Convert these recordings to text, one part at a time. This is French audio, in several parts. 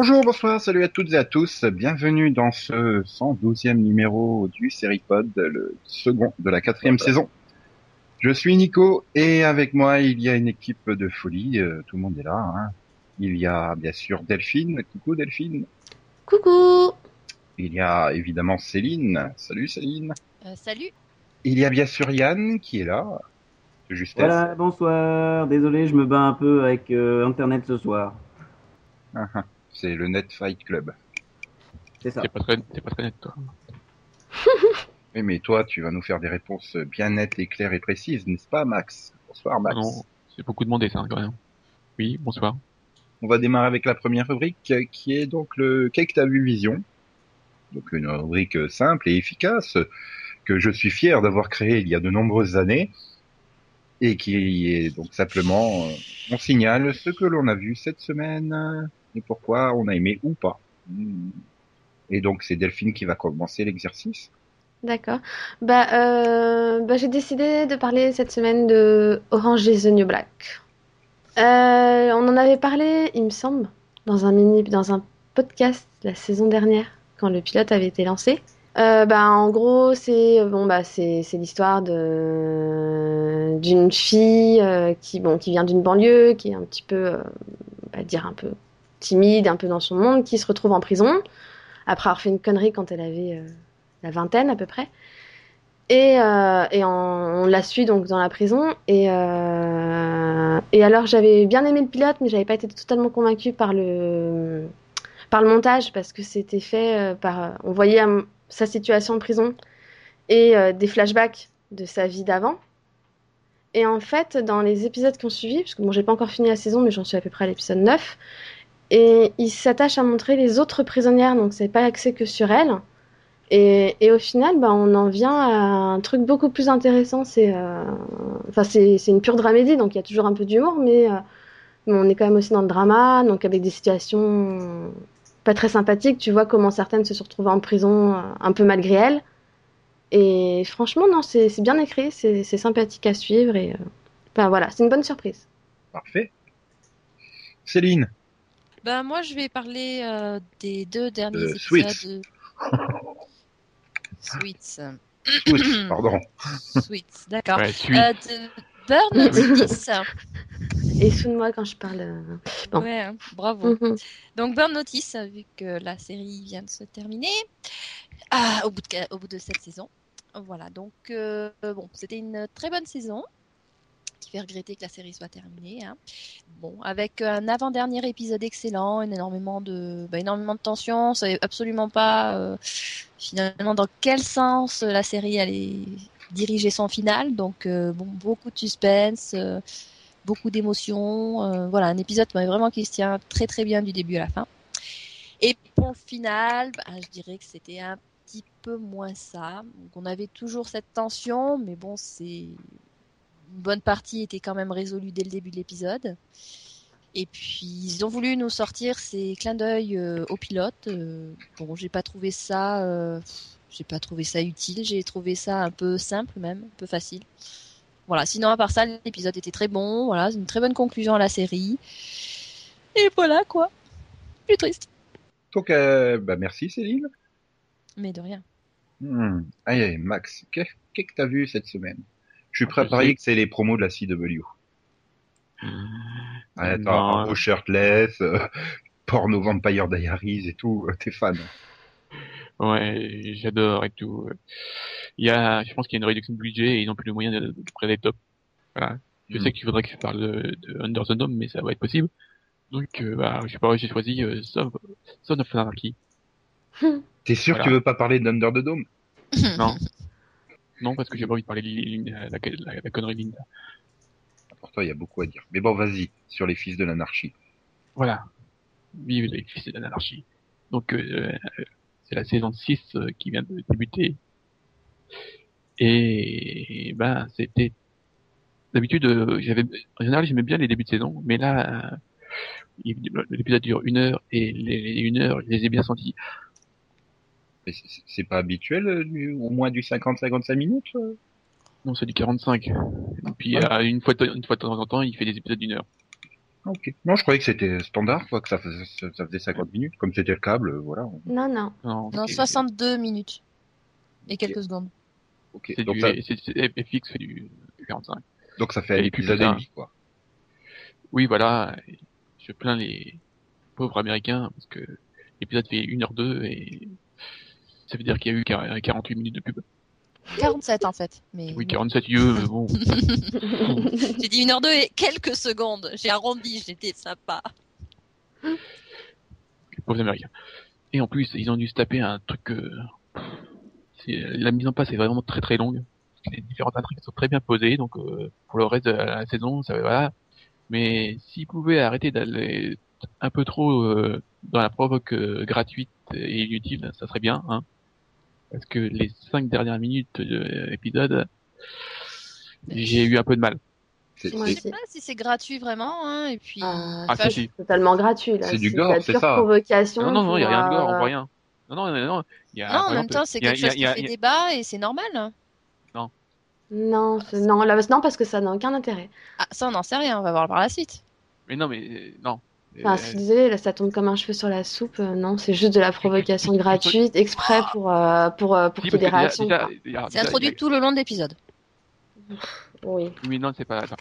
Bonjour, bonsoir, salut à toutes et à tous. Bienvenue dans ce 112e numéro du Seripod, le second de la quatrième saison. Je suis Nico et avec moi il y a une équipe de folie. euh, tout le monde est là. hein. Il y a bien sûr Delphine. Coucou Delphine. Coucou Il y a évidemment Céline. Salut Céline. Euh, salut. Il y a bien sûr Yann qui est là. De justesse. Voilà, bonsoir. Désolé, je me bats un peu avec euh, Internet ce soir. C'est le Net Fight Club. C'est ça. T'es pas très, t'es pas très net, toi. Oui, mais toi, tu vas nous faire des réponses bien nettes et claires et précises, n'est-ce pas, Max? Bonsoir, Max. Non, c'est beaucoup demandé, ça, quand même. Oui, bonsoir. On va démarrer avec la première rubrique, qui est donc le Qu'est-ce que t'as vu Vision Donc une rubrique simple et efficace, que je suis fier d'avoir créée il y a de nombreuses années, et qui est donc simplement, euh, on signale ce que l'on a vu cette semaine, et pourquoi on a aimé ou pas. Hmm. Et donc c'est Delphine qui va commencer l'exercice. D'accord. Bah, euh, bah, j'ai décidé de parler cette semaine de Orange is the New Black. Euh, on en avait parlé, il me semble, dans un mini, dans un podcast la saison dernière, quand le pilote avait été lancé. Euh, bah, en gros, c'est bon, bah, c'est l'histoire d'une fille qui bon, qui vient d'une banlieue, qui est un petit peu, on va dire un peu timide, un peu dans son monde, qui se retrouve en prison après avoir fait une connerie quand elle avait euh, la vingtaine à peu près. Et, euh, on, la suit donc dans la prison. Et, euh, et alors j'avais bien aimé le pilote, mais j'avais pas été totalement convaincue par le, par le montage parce que c'était fait par. On voyait sa situation en prison et des flashbacks de sa vie d'avant. Et en fait, dans les épisodes qui ont suivi, parce que bon, j'ai pas encore fini la saison, mais j'en suis à peu près à l'épisode 9, et il s'attache à montrer les autres prisonnières, donc c'est pas axé que sur elle. Et, au final, bah, on en vient à un truc beaucoup plus intéressant. C'est, euh, enfin, c'est, une pure dramédie, donc il y a toujours un peu d'humour, mais, euh, mais on est quand même aussi dans le drama, donc avec des situations pas très sympathiques. Tu vois comment certaines se sont retrouvées en prison euh, un peu malgré elles. Et franchement, non, c'est, bien écrit, c'est, sympathique à suivre, et voilà, c'est une bonne surprise. Parfait. Céline. Ben moi je vais parler euh, des deux derniers Euh, épisodes. Sweets. Sweets. Oups, pardon. Sweets, d'accord. Ouais. Euh, de Burn Notice. Et soude-moi quand je parle. Bon. Ouais, hein, bravo. mhm. Donc Burn Notice, vu que la série vient de se terminer, ah, au, bout de, au bout de cette saison. Voilà, donc euh, bon, c'était une très bonne saison qui fait regretter que la série soit terminée. hein. Bon, avec un avant-dernier épisode excellent, une énormément de, bah, énormément de tension, on savait absolument pas euh, finalement dans quel sens la série allait diriger son final. Donc euh, bon, beaucoup de suspense. euh, beaucoup d'émotions. euh, voilà, un épisode vraiment qui se tient très très bien du début à la fin. Et pour le final, bah, je dirais que c'était un petit peu moins ça. On avait toujours cette tension, mais bon, c'est une bonne partie était quand même résolue dès le début de l'épisode. Et puis ils ont voulu nous sortir ces clins d'œil euh, au pilote. Euh, bon, j'ai pas trouvé ça, euh, j'ai pas trouvé ça utile. J'ai trouvé ça un peu simple même, un peu facile. Voilà. Sinon, à part ça, l'épisode était très bon. Voilà, c'est une très bonne conclusion à la série. Et voilà quoi. Plus triste. Donc, euh, bah, merci Céline. Mais de rien. Hmm. Aïe, aïe, Max, qu'est- qu'est-ce que t'as vu cette semaine? Je suis prêt à Je parier que c'est les promos de la CW. Ouais, Non. attends, au shirtless, euh, porno Vampire Diaries et tout, euh, t'es fan. Ouais, j'adore et tout. Il y a, je pense qu'il y a une réduction de budget et ils n'ont plus les moyens de, de top. Voilà. Je Hmm. sais qu'il faudrait que je parle de, de Under the Dome, mais ça va être possible. Donc, euh, bah, je sais pas, j'ai choisi euh, Son, Son of Anarchy. T'es sûr que tu veux pas parler d'Under the Dome? Non. non, parce que j'ai pas envie de parler de la, la, la, la connerie de Linda. Pour toi, il y a beaucoup à dire. Mais bon, vas-y, sur les fils de l'anarchie. Voilà. Vive les fils de l'anarchie. Donc, euh, euh, c'est la saison 6 euh, qui vient de débuter. Et, ben, c'était, d'habitude, euh, j'avais, en général, j'aimais bien les débuts de saison, mais là, l'épisode dure une heure et les, les une heure, je les ai bien sentis. C'est- pas habituel, euh, du- au moins du 50-55 minutes euh Non, c'est du 45. Et puis Ouais. euh, une fois de- une fois de temps en temps, il fait des épisodes d'une heure. Ok. Non, je croyais que c'était standard, quoi, que ça faisait, ça faisait 50 minutes, comme c'était le câble, voilà. Non, non. Non, Non, c'est- 62 minutes. Et quelques secondes. Ok. C'est Donc, du, ça, FX fait du 45. donc ça fait Et épisode et quoi. Oui, voilà. Je plains les pauvres américains parce que l'épisode fait 1h02 et ça veut dire qu'il y a eu quar- 48 minutes de pub. 47 en fait. Mais Oui, bon. 47 yeux, mais bon. J'ai dit 1h02 et quelques secondes. J'ai arrondi, j'étais sympa. les pauvres américains. Et en plus, ils ont dû se taper un truc. euh, la mise en place est vraiment très très longue. Les différentes intrigues sont très bien posées, donc euh, pour le reste de la saison, ça va voilà. Mais s'ils pouvaient arrêter d'aller un peu trop euh, dans la provoque euh, gratuite et inutile, ça serait bien, hein. Parce que les cinq dernières minutes de l'épisode, j'ai eu un peu de mal. Moi Je c'est- sais pas si c'est gratuit vraiment, hein, et puis. Ah, Ah, si. c'est totalement gratuit. là. C'est du gore, c'est pure ça. provocation. Non, non, non, il y a rien de pour, gore, on euh, voit rien. Non, non, non, non. Il y a, non, en même exemple, temps, c'est il y a- quelque a- chose a- qui fait a- débat et c'est normal. Non, non, là, non, parce que ça n'a aucun intérêt. Ah, ça, on n'en sait rien, on va voir par la suite. Mais non, mais euh, non. Enfin, je suis désolée, là, ça tombe comme un cheveu sur la soupe. euh, non, c'est juste de la provocation gratuite, exprès pour, euh, pour, euh, pour si, qu'il y ait des réactions. C'est introduit a- tout le long de l'épisode. Oui. Oui, non, c'est pas. Attends.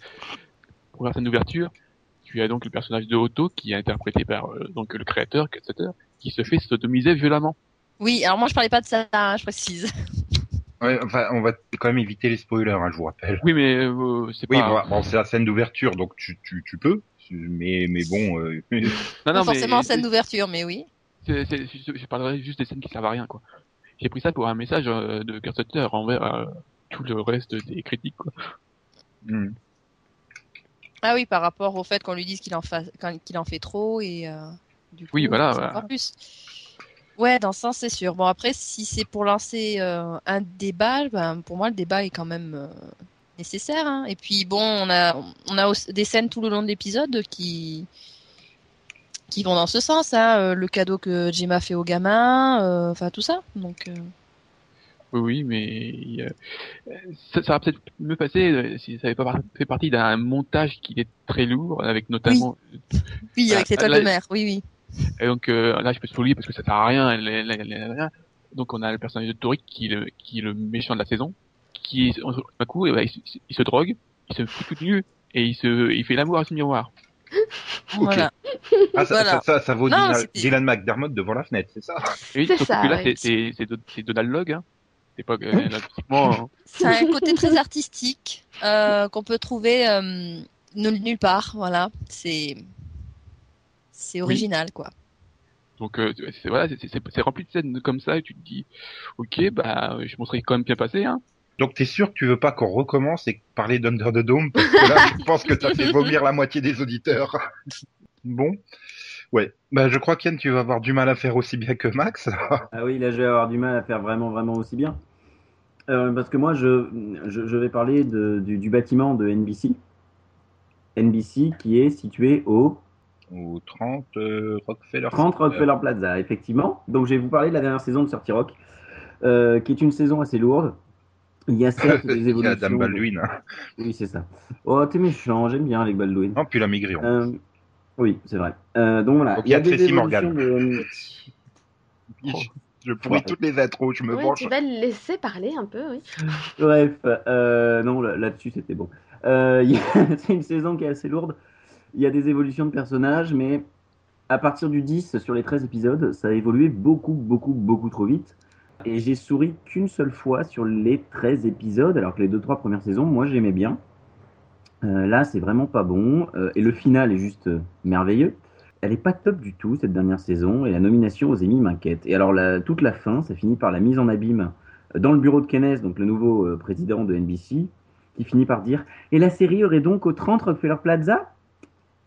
Pour la scène d'ouverture, tu as donc le personnage de Otto qui est interprété par euh, donc le créateur, qui se fait sodomiser violemment. Oui, alors moi je parlais pas de ça, hein, je précise. Ouais, enfin, on va quand même éviter les spoilers, hein, je vous rappelle. Oui, mais euh, c'est Oui, pas. bon, bon, c'est la scène d'ouverture, donc tu, tu, tu peux, mais, mais bon, euh, non, Pas non, forcément mais scène d'ouverture, mais oui. je, je parlerai juste des scènes qui servent à rien, quoi. J'ai pris ça pour un message euh, de Cassateur envers euh, tout le reste des critiques, quoi. hmm. Ah oui, par rapport au fait qu'on lui dise qu'il en, fa- qu'il en fait trop et euh, du coup, Oui, voilà, voilà. encore plus. Ouais, dans ce sens, c'est sûr. Bon, après, si c'est pour lancer euh, un débat, ben, pour moi, le débat est quand même euh, nécessaire. hein. Et puis, bon, on a, on a des scènes tout le long de l'épisode qui qui vont dans ce sens. Hein. euh, Le cadeau que Gemma fait au gamin, euh, enfin tout ça. Donc, euh, Oui, oui, mais euh, ça, ça va peut-être mieux passer euh, si ça avait pas fait partie d'un montage qui est très lourd, avec notamment oui, Ah, avec là- de mer. Oui, oui. Et donc euh, là, je peux spoiler parce que ça sert à rien. elle- elle- elle-. Donc on a le personnage de Tori qui est le, qui est le méchant de la saison, qui d'un coup, eh ben, il, se- il se drogue, il se fout tout nu et il se, il fait l'amour à son miroir. Ok. Voilà. Ah, ça, Voilà. ça, ça, ça vaut Non, Dylan, McDermott devant la fenêtre, c'est ça Et oui, C'est ça, que là, ouais. c'est- c'est c'est Do- c'est Donald Log, hein. C'est pas euh, hein. C'est un côté très artistique euh, qu'on peut trouver euh, nulle, part. Voilà, c'est c'est original quoi. Donc euh, c'est voilà, c'est rempli de scènes comme ça et tu te dis, ok, bah je m'en serais quand même bien passé, hein. Donc t'es sûr que tu veux pas qu'on recommence et parler d'Under the Dome Parce que là, je pense que t'as fait vomir la moitié des auditeurs. Bon. Ouais. Bah, je crois qu'Yann, tu vas avoir du mal à faire aussi bien que Max. Ah oui, là je vais avoir du mal à faire vraiment, vraiment aussi bien. Euh, parce que moi, je, je, je vais parler de, du, du bâtiment de NBC. NBC qui est situé au Au 30 euh, Rockefeller. 30 Rockefeller Plaza, effectivement. Donc je vais vous parler de la dernière saison de Sorty Rock, euh, qui est une saison assez lourde. Il y a certes des Il y a évolutions. Baldwin. Oui, c'est ça. Oh, t'es méchant, j'aime bien avec Baldwin. Non, puis la Maigrion. Euh, oui, c'est vrai. Euh, donc voilà, Donc, il y a il y a des Tracy évolutions Morgan. de... Je, je pourris toutes les intros, je me Oui, venge. tu vas le laisser parler un peu, oui. Bref, euh, non, là- là-dessus c'était bon. Euh, c'est une saison qui est assez lourde. Il y a des évolutions de personnages, mais à partir du 10 sur les 13 épisodes, ça a évolué beaucoup, beaucoup, beaucoup trop vite. Et j'ai souri qu'une seule fois sur les 13 épisodes, alors que les 2-3 premières saisons, moi j'aimais bien. Euh, là, c'est vraiment pas bon. Euh, et le final est juste euh, merveilleux. Elle est pas top du tout cette dernière saison et la nomination aux Emmy m'inquiète. Et alors toute la fin, ça finit par la mise en abîme dans le bureau de Kenneth, donc le nouveau président de NBC, qui finit par dire Et la série aurait donc au 30 Rockefeller Plaza?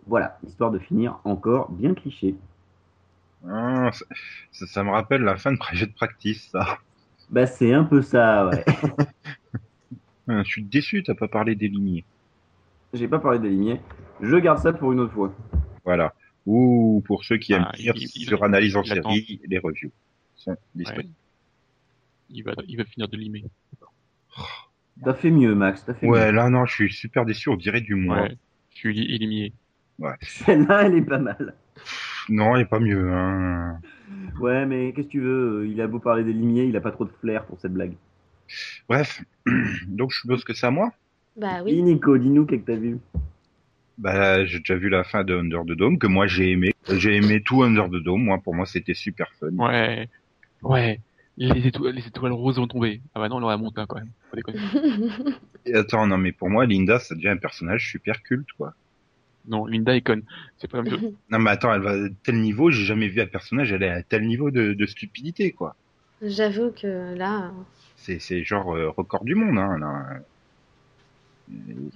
Voilà, histoire de finir encore bien cliché. Ah, ça, me rappelle la fin de Project Practice, ça. Bah, c'est un peu ça, ouais. Ah, Je suis déçu, t'as pas parlé des lignées. J'ai pas parlé des lignées. Je garde ça pour une autre fois. Voilà. ou pour ceux qui aiment Ah, lire il- il- sur analyse en il série, les reviews sont Ouais. disponibles. Il va, il va finir de limer. T'as fait mieux, Max. T'as fait Ouais, mieux. là non, je suis super déçu, on dirait du moins. Ouais. Je suis éliminé. Celle-là, elle est pas mal. Non, il est pas mieux. Hein. Ouais, mais qu'est-ce que tu veux Il a beau parler des limiers, il a pas trop de flair pour cette blague. Bref, donc je suppose que c'est à moi. Bah Oui. Nico, dis-nous qu'est-ce que t'as vu? Bah, j'ai déjà vu la fin de Under the Dome que moi j'ai aimé. J'ai aimé tout Under the Dome. Moi, pour moi, c'était super fun. Ouais. Ouais. Les étoiles, les étoiles roses vont tomber. Ah bah non, on monte hein, quand même. Faut déconner. Et attends, non, mais pour moi, Linda, ça devient un personnage super culte, quoi. Non, Linda est conne. C'est pas la même chose. Non, mais attends, elle va à tel niveau. J'ai jamais vu un personnage aller à tel niveau de, de stupidité, quoi. J'avoue que là, C'est, genre euh, record du monde, hein. Là.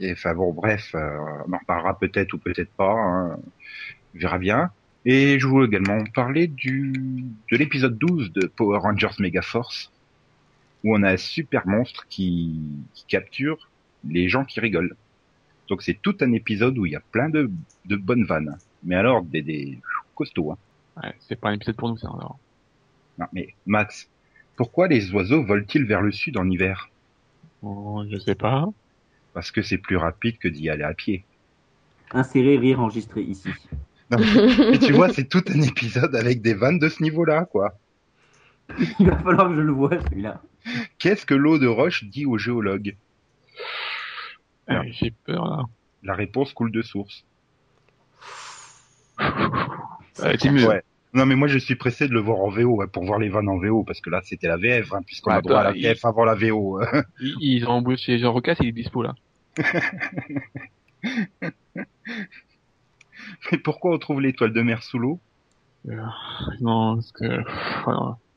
Et, enfin bon, bref, euh, on en reparlera peut-être ou peut-être pas. Hein. On verra bien. Et je voulais également parler du de l'épisode 12 de Power Rangers Megaforce, où on a un super monstre qui, qui capture les gens qui rigolent. Donc c'est tout un épisode où il y a plein de, de bonnes vannes. Mais alors, des, des costauds. Hein. Ouais, c'est pas un épisode pour nous, ça. Alors. Non, mais Max, pourquoi les oiseaux volent-ils vers le sud en hiver? Oh, je sais pas. Parce que c'est plus rapide que d'y aller à pied. Insérer rire enregistré ici. Non, mais, mais tu vois, c'est tout un épisode avec des vannes de ce niveau-là, quoi. Il va falloir que je le voie, celui-là. Qu'est-ce que l'eau de roche dit aux géologues? Euh, Non. J'ai peur là. La réponse coule de source. Ouais, c'est mieux. Ouais. Non, mais moi, je suis pressé de le voir en VO, hein, pour voir les vannes en VO, parce que là, c'était la VF, hein, puisqu'on a droit à la toi, VF avant la VO. Ils, ils ont embauché Jean Rocas, il est dispo là. mais pourquoi on trouve l'étoile de mer sous l'eau? Euh, non, parce que.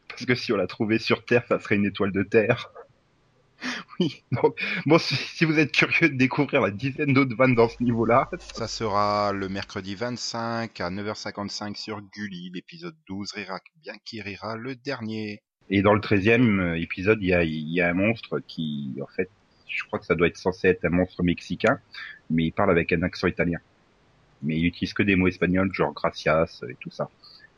Parce que si on la trouvait sur Terre, ça serait une étoile de terre. Oui, donc, bon, si, si vous êtes curieux de découvrir la dizaine d'autres vannes dans ce niveau-là, Ça sera le mercredi 25 à 9h55 sur Gulli. L'épisode 12 rira bien qui rira le dernier. Et dans le 13e épisode, il y a, il y a un monstre qui, en fait, je crois que ça doit être censé être un monstre mexicain, mais il parle avec un accent italien. Mais il utilise que des mots espagnols, genre gracias et tout ça.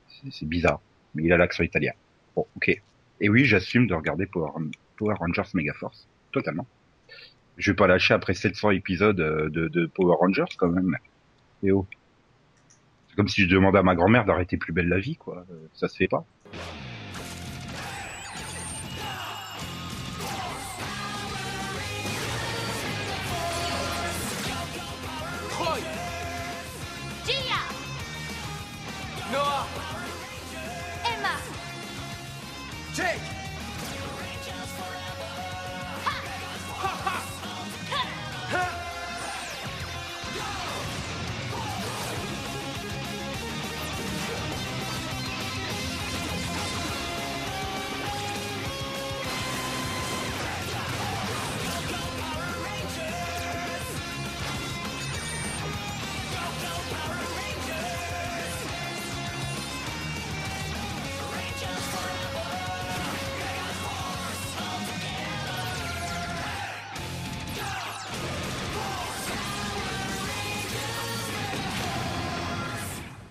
C'est- C'est bizarre, mais il a l'accent italien. Bon, ok. Et oui, j'assume de regarder Power, Power Rangers Megaforce. Totalement. Je vais pas lâcher après 700 épisodes euh, de, Power Rangers, quand même. Et oh. C'est comme si je demandais à ma grand-mère d'arrêter plus belle la vie, quoi. Euh, Ça se fait pas.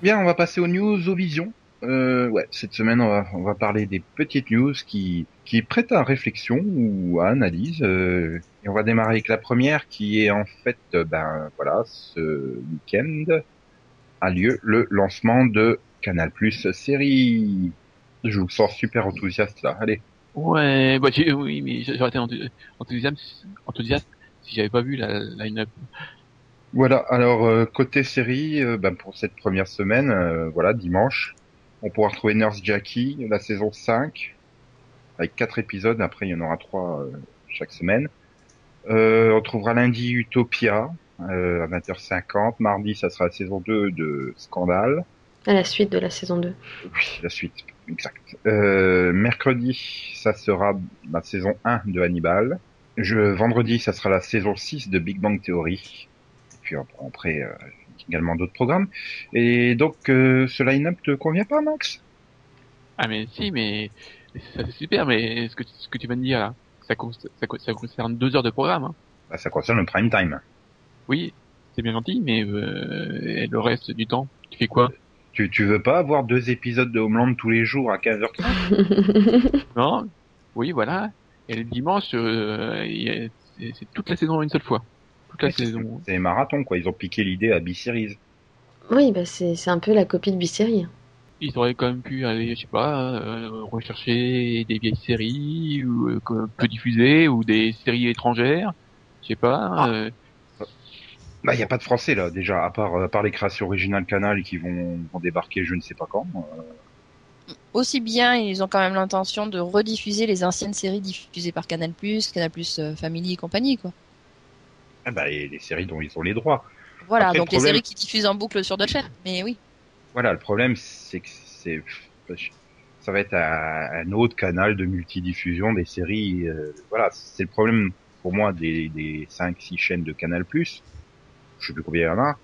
Bien, on va passer aux news, aux visions. Euh, ouais, cette semaine, on va, on va parler des petites news qui, qui prêtent à réflexion ou à analyse. euh, et on va démarrer avec la première qui est en fait, euh, ben voilà, ce week-end a lieu le lancement de Canal Plus série. Je vous sens super enthousiaste là. Allez. Ouais, bah oui, mais j'aurais été enthousi- enthousiaste, enthousiaste si j'avais pas vu la line-up. Voilà, alors euh, côté série, euh, ben, pour cette première semaine, euh, voilà, dimanche, on pourra retrouver Nurse Jackie, la saison 5, avec quatre épisodes, après il y en aura trois euh, chaque semaine. Euh, on trouvera lundi Utopia, euh, à 20h50, mardi ça sera la saison 2 de Scandale, à la suite de la saison 2. oui, la suite, exact. Euh, mercredi, ça sera la saison 1 de Hannibal. Je, vendredi, ça sera la saison 6 de Big Bang Theory. Et puis après, euh, également d'autres programmes. Et donc, euh, ce line-up te convient pas, Max? Ah mais si, mais ça c'est super, mais ce que, ce que tu viens de dire là, ça, con- ça, con- ça concerne deux heures de programme. Hein. bah, Ça concerne le prime time. Oui, c'est bien gentil, mais euh, et le reste du temps, tu fais quoi? Tu, tu veux pas avoir deux épisodes de Homeland tous les jours à 15h30 Non Oui, voilà. Et le dimanche, euh, c'est toute la saison en une seule fois. Toute la saison. C'est marathon, quoi. Ils ont piqué l'idée à B-Series. Oui, bah c'est un peu la copie de Bissérie. Ils auraient quand même pu aller, je sais pas, euh, rechercher des vieilles séries ou euh, peu diffusées ou des séries étrangères. Je sais pas. Ah. euh, Bah, il y a pas de français, là, déjà, à part, à part les créations originales Canal qui vont, vont débarquer je ne sais pas quand. Euh, Aussi bien, ils ont quand même l'intention de rediffuser les anciennes séries diffusées par Canal+, Canal+, Family et compagnie, quoi. Ah bah, et les séries dont ils ont les droits. Voilà, Après, le donc les séries qui diffusent en boucle sur d'autres chaînes. Mais oui. Voilà, le problème, c'est que c'est, ça va être un, un autre canal de multidiffusion des séries. euh, voilà, c'est le problème pour moi des, des 5-6 chaînes de Canal+. Je sais plus combien il y en a.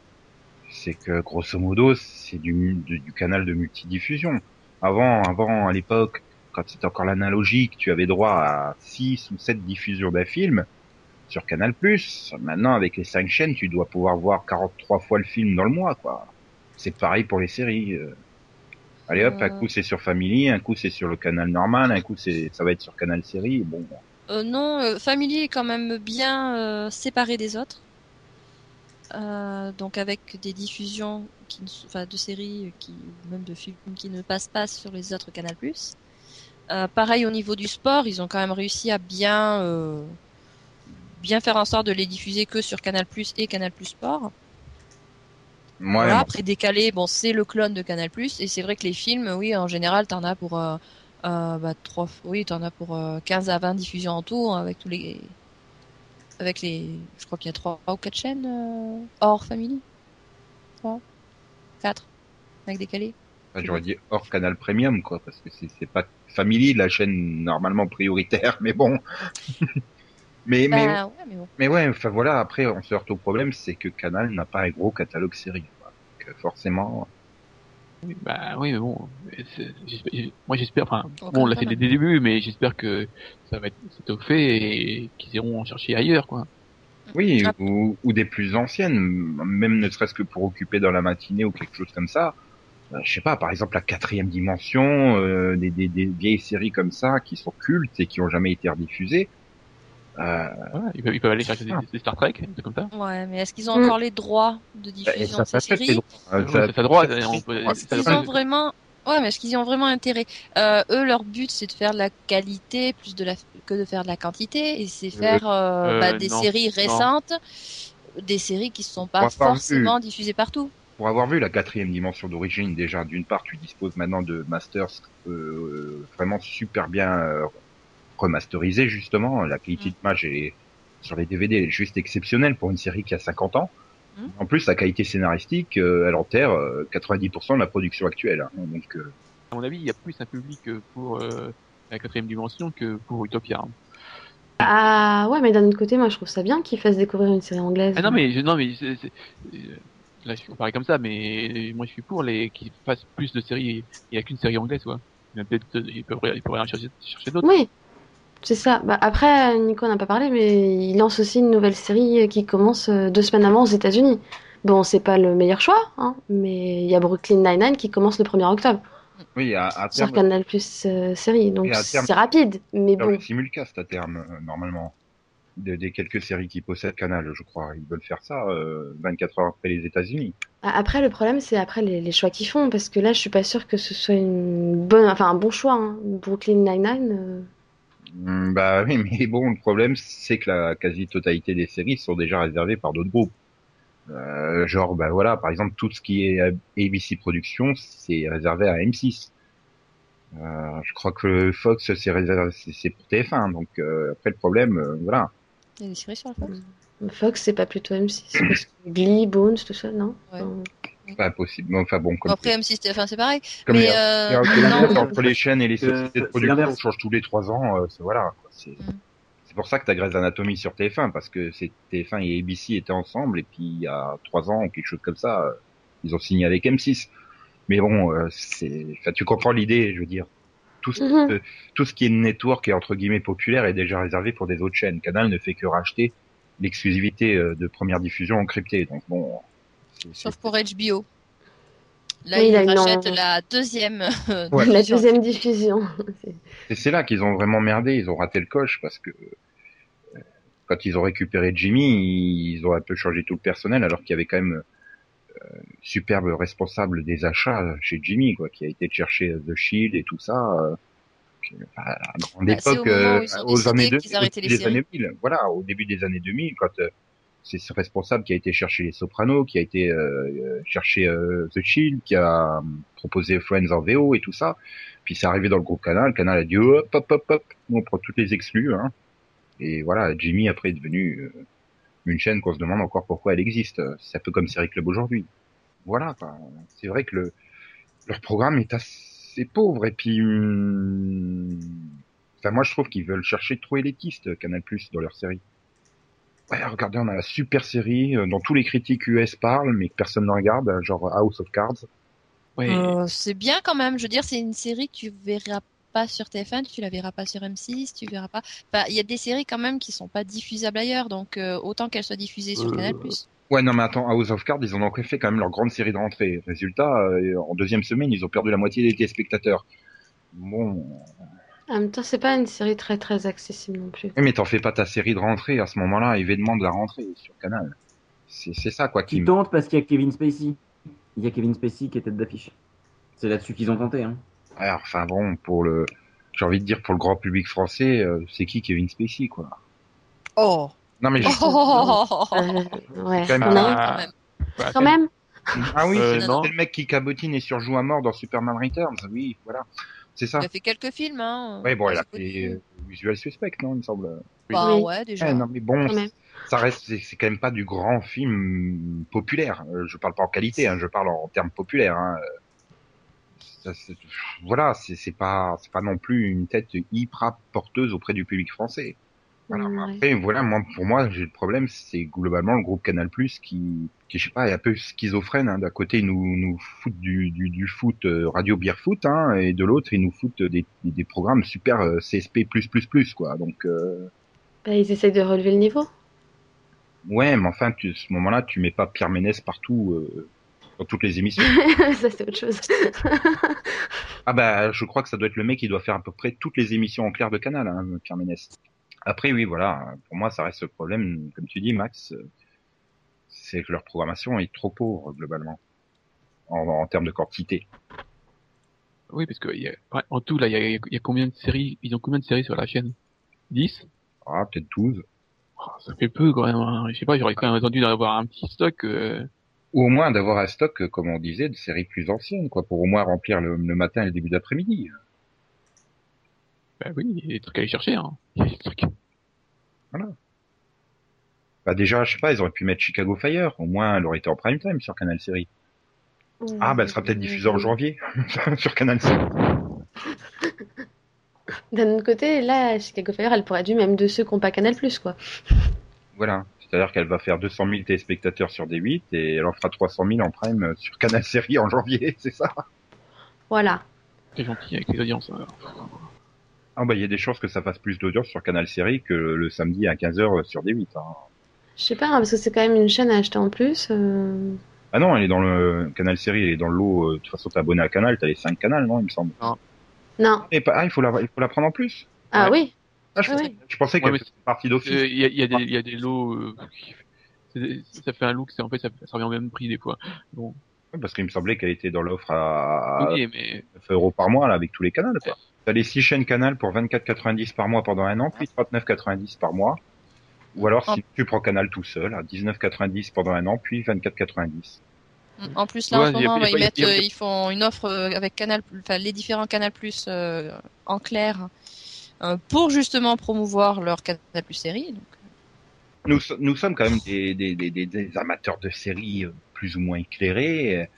C'est que grosso modo, c'est du, mu- du, du canal de multidiffusion. Avant, avant, à l'époque, quand c'était encore l'analogique, tu avais droit à 6 ou 7 diffusions d'un film sur Canal+. Maintenant, avec les 5 chaînes, tu dois pouvoir voir 43 fois le film dans le mois, quoi. C'est pareil pour les séries. euh. Allez hop, un Euh. coup c'est sur Family, un coup c'est sur le canal normal, un coup c'est ça va être sur Canal Série. Bon, Euh, non, euh, Family est quand même bien séparé des autres. Donc avec des diffusions qui ne enfin, de séries qui ou même de films qui ne passent pas sur les autres Canal+. Pareil au niveau du sport, ils ont quand même réussi à bien bien faire en sorte de les diffuser que sur Canal+ et Canal+ Sport. moi, Voilà, après décalé, bon, c'est le clone de Canal+, et c'est vrai que les films, oui, en général, t'en as pour, euh, euh, bah, trois, oui, t'en as pour euh, 15 à 20 diffusions en tout, hein, avec tous les, avec les, je crois qu'il y a trois ou quatre chaînes, euh, hors Family. Trois, quatre, avec décalé. j'aurais dit hors Canal Premium quoi, parce que c'est c'est pas Family la chaîne normalement prioritaire, mais bon. Mais mais Bah, ouais, mais bon. mais ouais, enfin voilà. Après, on se heurte au problème, c'est que Canal n'a pas un gros catalogue série. quoi. Donc, euh, forcément, oui, bah oui, mais bon. Moi j'espère. Enfin, Oh, bon, là c'est des débuts, mais j'espère que ça va être étoffé et qu'ils iront en chercher ailleurs, quoi. Oui, Ah. ou, ou des plus anciennes, même ne serait-ce que pour occuper dans la matinée ou quelque chose comme ça. Euh, je sais pas, par exemple la quatrième dimension, euh, des, des, des vieilles séries comme ça qui sont cultes et qui ont jamais été rediffusées. Euh, Voilà, ils, peuvent, ils peuvent aller chercher des, Ah. des Star Trek, des trucs comme ça. Ouais, mais est-ce qu'ils ont Mm. encore les droits de et diffusion ça de ces séries. Euh, Ouais, ça- ça, ça droit, peut- Est-ce qu'ils ont vraiment Ouais, mais est-ce qu'ils y ont vraiment intérêt? Euh, Eux, leur but, c'est de faire de la qualité plus de la que de faire de la quantité, et c'est faire euh, euh, bah, des non, séries récentes, des séries qui sont pas forcément diffusées partout. Pour avoir vu la quatrième dimension d'origine, déjà, d'une part, tu disposes maintenant de masters euh, vraiment super bien euh, remasterisés, justement. La qualité Mm. d'image est sur les DVD elle est juste exceptionnelle pour une série qui a 50 ans. Mm. En plus, la qualité scénaristique, euh, elle enterre euh, 90% de la production actuelle. hein. Donc, euh, À mon avis, il y a plus un public pour euh, la quatrième dimension que pour Utopia. hein. Ah ouais, mais d'un autre côté, moi je trouve ça bien qu'ils fassent découvrir une série anglaise. Ah non mais je- non mais euh, là je suis comparé comme ça, mais moi je suis pour les qui fassent plus de séries. Il y a qu'une série anglaise, quoi. Peut-être ils peuvent ils pourraient en chercher, chercher d'autres. Oui, c'est ça. Bah, après, Nico n'a pas parlé, mais il lance aussi une nouvelle série qui commence euh, deux semaines avant aux États-Unis. Bon, c'est pas le meilleur choix, hein, mais il y a Brooklyn Nine-Nine qui commence le 1er octobre oui, à, à sur terme, Canal Plus euh, série, donc terme- c'est rapide, mais bon. simulcast à terme, euh, normalement. De- des quelques séries qui possèdent Canal, je crois. Ils veulent faire ça euh, 24 heures après les États-Unis. A- Après, le problème, c'est après les, les choix qu'ils font, parce que là, je suis pas sûre que ce soit une bonne, enfin un bon choix. Hein. Brooklyn Nine-Nine. euh, Bah oui, mais bon, le problème, c'est que la quasi-totalité des séries sont déjà réservées par d'autres groupes. Euh, genre, bah voilà, par exemple, tout ce qui est ABC Productions, c'est réservé à M6. Euh, je crois que Fox, c'est réservé, c'est pour TF1. Donc euh, après, le problème, euh, voilà. Il y a des séries sur la Fox? Fox, c'est pas plutôt M6, parce que Glee, Bones, tout ça, non? Ouais. Pas possible. Mais Enfin bon, comme, Après M6, c'est- enfin, c'est pareil. comme mais euh, non, entre les chaînes et les Euh, sociétés de production, l'inverse. on change tous les trois ans. euh, c'est- voilà. C'est Mm. pour ça que t'as Grey's Anatomy sur TF1 parce que c'est TF1 et ABC étaient ensemble et puis il y a trois ans ou quelque chose comme ça, euh, ils ont signé avec M6. Mais bon, euh, c'est, enfin, tu comprends l'idée, je veux dire. Tout ce, Mhm. euh, tout ce qui est network et entre guillemets populaire est déjà réservé pour des autres chaînes. Canal ne fait que racheter l'exclusivité euh, de première diffusion encryptée. Donc bon, sauf pour HBO. Là, Oui, ils là, rachètent la deuxième. euh, Ouais. La diffusion. deuxième diffusion. C'est- Et c'est là qu'ils ont vraiment merdé, ils ont raté le coche parce que euh, quand ils ont récupéré Jimmy, ils ont un peu changé tout le personnel alors qu'il y avait quand même euh, superbe responsable des achats chez Jimmy quoi, qui a été chercher The Shield et tout ça. euh, que, à la grande Bah, époque, euh, aux années qu'ils 2000, arrêtaient au les début des séries. années 2000, voilà, au début des années 2000, quand euh, c'est ce responsable qui a été chercher les Sopranos, qui a été euh, euh, chercher euh, The Shield, qui a euh, proposé Friends en VO et tout ça. Puis c'est arrivé dans le groupe Canal. Le Canal a dit hop hop hop hop, on prend toutes les exclus. Hein. Et voilà, Jimmy après est devenu euh, une chaîne qu'on se demande encore pourquoi elle existe. C'est un peu comme Série Club aujourd'hui. Voilà. C'est vrai que le leur programme est assez pauvre et puis hum, enfin moi je trouve qu'ils veulent chercher trop élitiste Canal Plus dans leur série. Ouais, regardez, on a la super série euh, dont tous les critiques US parlent, mais que personne ne regarde, euh, genre House of Cards. Ouais. Euh, c'est bien quand même. Je veux dire, c'est une série que tu verras pas sur TF1, tu la verras pas sur M6, tu verras pas. Enfin, il y a des séries quand même qui sont pas diffusables ailleurs, donc euh, autant qu'elles soient diffusées sur Euh, Canal+. Ouais, non, mais attends, House of Cards, ils en ont fait quand même leur grande série de rentrée. Résultat, euh, en deuxième semaine, ils ont perdu la moitié des téléspectateurs. Bon, En même temps, c'est pas une série très très accessible non plus. oui, mais t'en fais pas ta série de rentrée à ce moment-là, événement de la rentrée sur Canal. C'est c'est ça, quoi, qui tente parce qu'il y a Kevin Spacey. Il y a Kevin Spacey qui est tête d'affiche. C'est là-dessus qu'ils ont tenté. Hein. Alors, enfin bon, pour le, j'ai envie de dire pour le grand public français, euh, c'est qui Kevin Spacey, quoi? Oh. Non, mais je- Oh. Euh, ouais. quand même Non, quand même. Bah, Quand même. ah oui, Euh, c'est le mec qui cabotine et surjoue à mort dans Superman Returns. Oui, voilà, c'est ça. Il a fait quelques films, hein. Ouais, bon, il a fait euh, Usual Suspect, non, il me semble. Bah Oui. ouais, déjà. Ouais, non, mais bon, ça reste, c'est quand même pas du grand film populaire. Euh, Je parle pas en qualité, hein, je parle en, termes populaires. Hein. Ça, voilà, c'est c'est pas, c'est pas non plus une tête hyper porteuse auprès du public français. Voilà. Après, voilà, moi, pour moi, j'ai le problème, c'est globalement le groupe Canal Plus qui, qui, je sais pas, est un peu schizophrène. Hein. D'un côté, ils nous, nous foutent du, du, du foot, euh, radio beer foot, hein, et de l'autre, ils nous foutent des, des programmes super euh, CSP plus plus plus, quoi. Donc, euh, Bah, ils essayent de relever le niveau. ouais, mais enfin, tu, à ce moment-là, tu mets pas Pierre Ménès partout dans toutes les émissions. ça, c'est autre chose. ah bah, je crois que ça doit être le mec qui doit faire à peu près toutes les émissions en clair de Canal, hein, Pierre Ménès. Après, oui, voilà, pour moi, ça reste le problème, comme tu dis, Max, euh, c'est que leur programmation est trop pauvre, globalement, en, en termes de quantité. Oui, parce que il y a- en tout, là, il y y a combien de séries Ils ont combien de séries sur la chaîne? 10 Ah, peut-être 12. Oh, Ça fait peu quand même. hein. Je sais pas, j'aurais quand même attendu d'avoir un petit stock. euh, Ou au moins d'avoir un stock, comme on disait, de séries plus anciennes, quoi, pour au moins remplir le, le matin et le début d'après-midi. Bah oui, il y a des trucs à aller chercher. Hein. Il y a des trucs. Bah déjà, je sais pas, ils auraient pu mettre Chicago Fire, au moins elle aurait été en prime time sur Canal Série. Ah, bah elle sera peut-être diffusée en janvier sur Canal Série. D'un autre côté, là, Chicago Fire, elle pourrait être vue même de ceux qui n'ont pas Canal+, quoi. Voilà. C'est-à-dire qu'elle va faire 200 000 téléspectateurs sur D8 et elle en fera 300 000 en prime euh, sur Canal Série en janvier, c'est ça? Voilà. C'est gentil avec les audiences. hein. Ah bah il y a des chances que ça fasse plus d'audience sur Canal Série que le samedi à 15h sur D8. Hein. Je sais pas, hein, parce que c'est quand même une chaîne à acheter en plus. euh, Ah non, elle est dans le Canal Série, elle est dans le lot. euh, De toute façon, t'es abonné à Canal, t'as les 5 canals, non, il me semble. Non. Et pas, ah, il faut la, il faut la prendre en plus. Ah Ouais. oui. Ah, je, Ah pensais, oui. je pensais Ouais, qu'elle faisait partie d'office. Euh, Il y, a, il y, a des- il y a des lots. euh, ça fait un c'est en fait ça, ça revient au même prix des fois. Bon, Parce qu'il me semblait qu'elle était dans l'offre à, oui, mais 9 euros par mois là avec tous les canals quoi. T'as les 6 chaînes canal pour 24,90 par mois pendant un an, puis 39,90 par mois. Ou alors si tu prends canal tout seul à 19,90 pendant un an, puis 24,90. En plus, là, Ouais, en ce moment, a ils, mettent, a- euh, ils font une offre euh, avec Canal, enfin, les différents Canal Plus euh, en clair euh, pour justement promouvoir leur Canal Plus série. Donc, Nous, nous sommes quand même des, des, des, des, des amateurs de séries plus ou moins éclairés.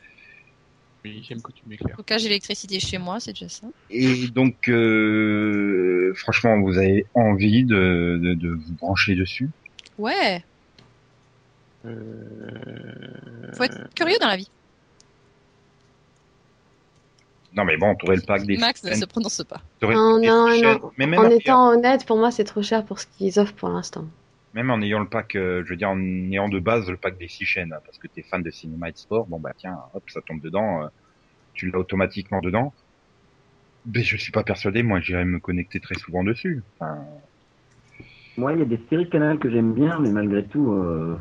Oui, j'aime que tu m'éclaires. en tout cas, j'ai l'électricité chez moi, c'est déjà ça. Et donc, euh, franchement, vous avez envie de, de, de vous brancher dessus? Ouais, Euh... faut être curieux dans la vie. Non mais bon, t'aurais le pack des Max ne se prononce pas. Non, non, non. mais En étant honnête, pour moi, c'est trop cher pour ce qu'ils offrent pour l'instant. Même en ayant le pack, euh, je veux dire, en ayant de base le pack des six chaînes, hein, parce que t'es fan de cinéma et de sport, bon bah tiens, hop, ça tombe dedans. euh, tu l'as automatiquement dedans. Mais je suis pas persuadé, moi j'irai me connecter très souvent dessus. Enfin, Moi, il y a des séries de Canal que j'aime bien, mais malgré tout, euh,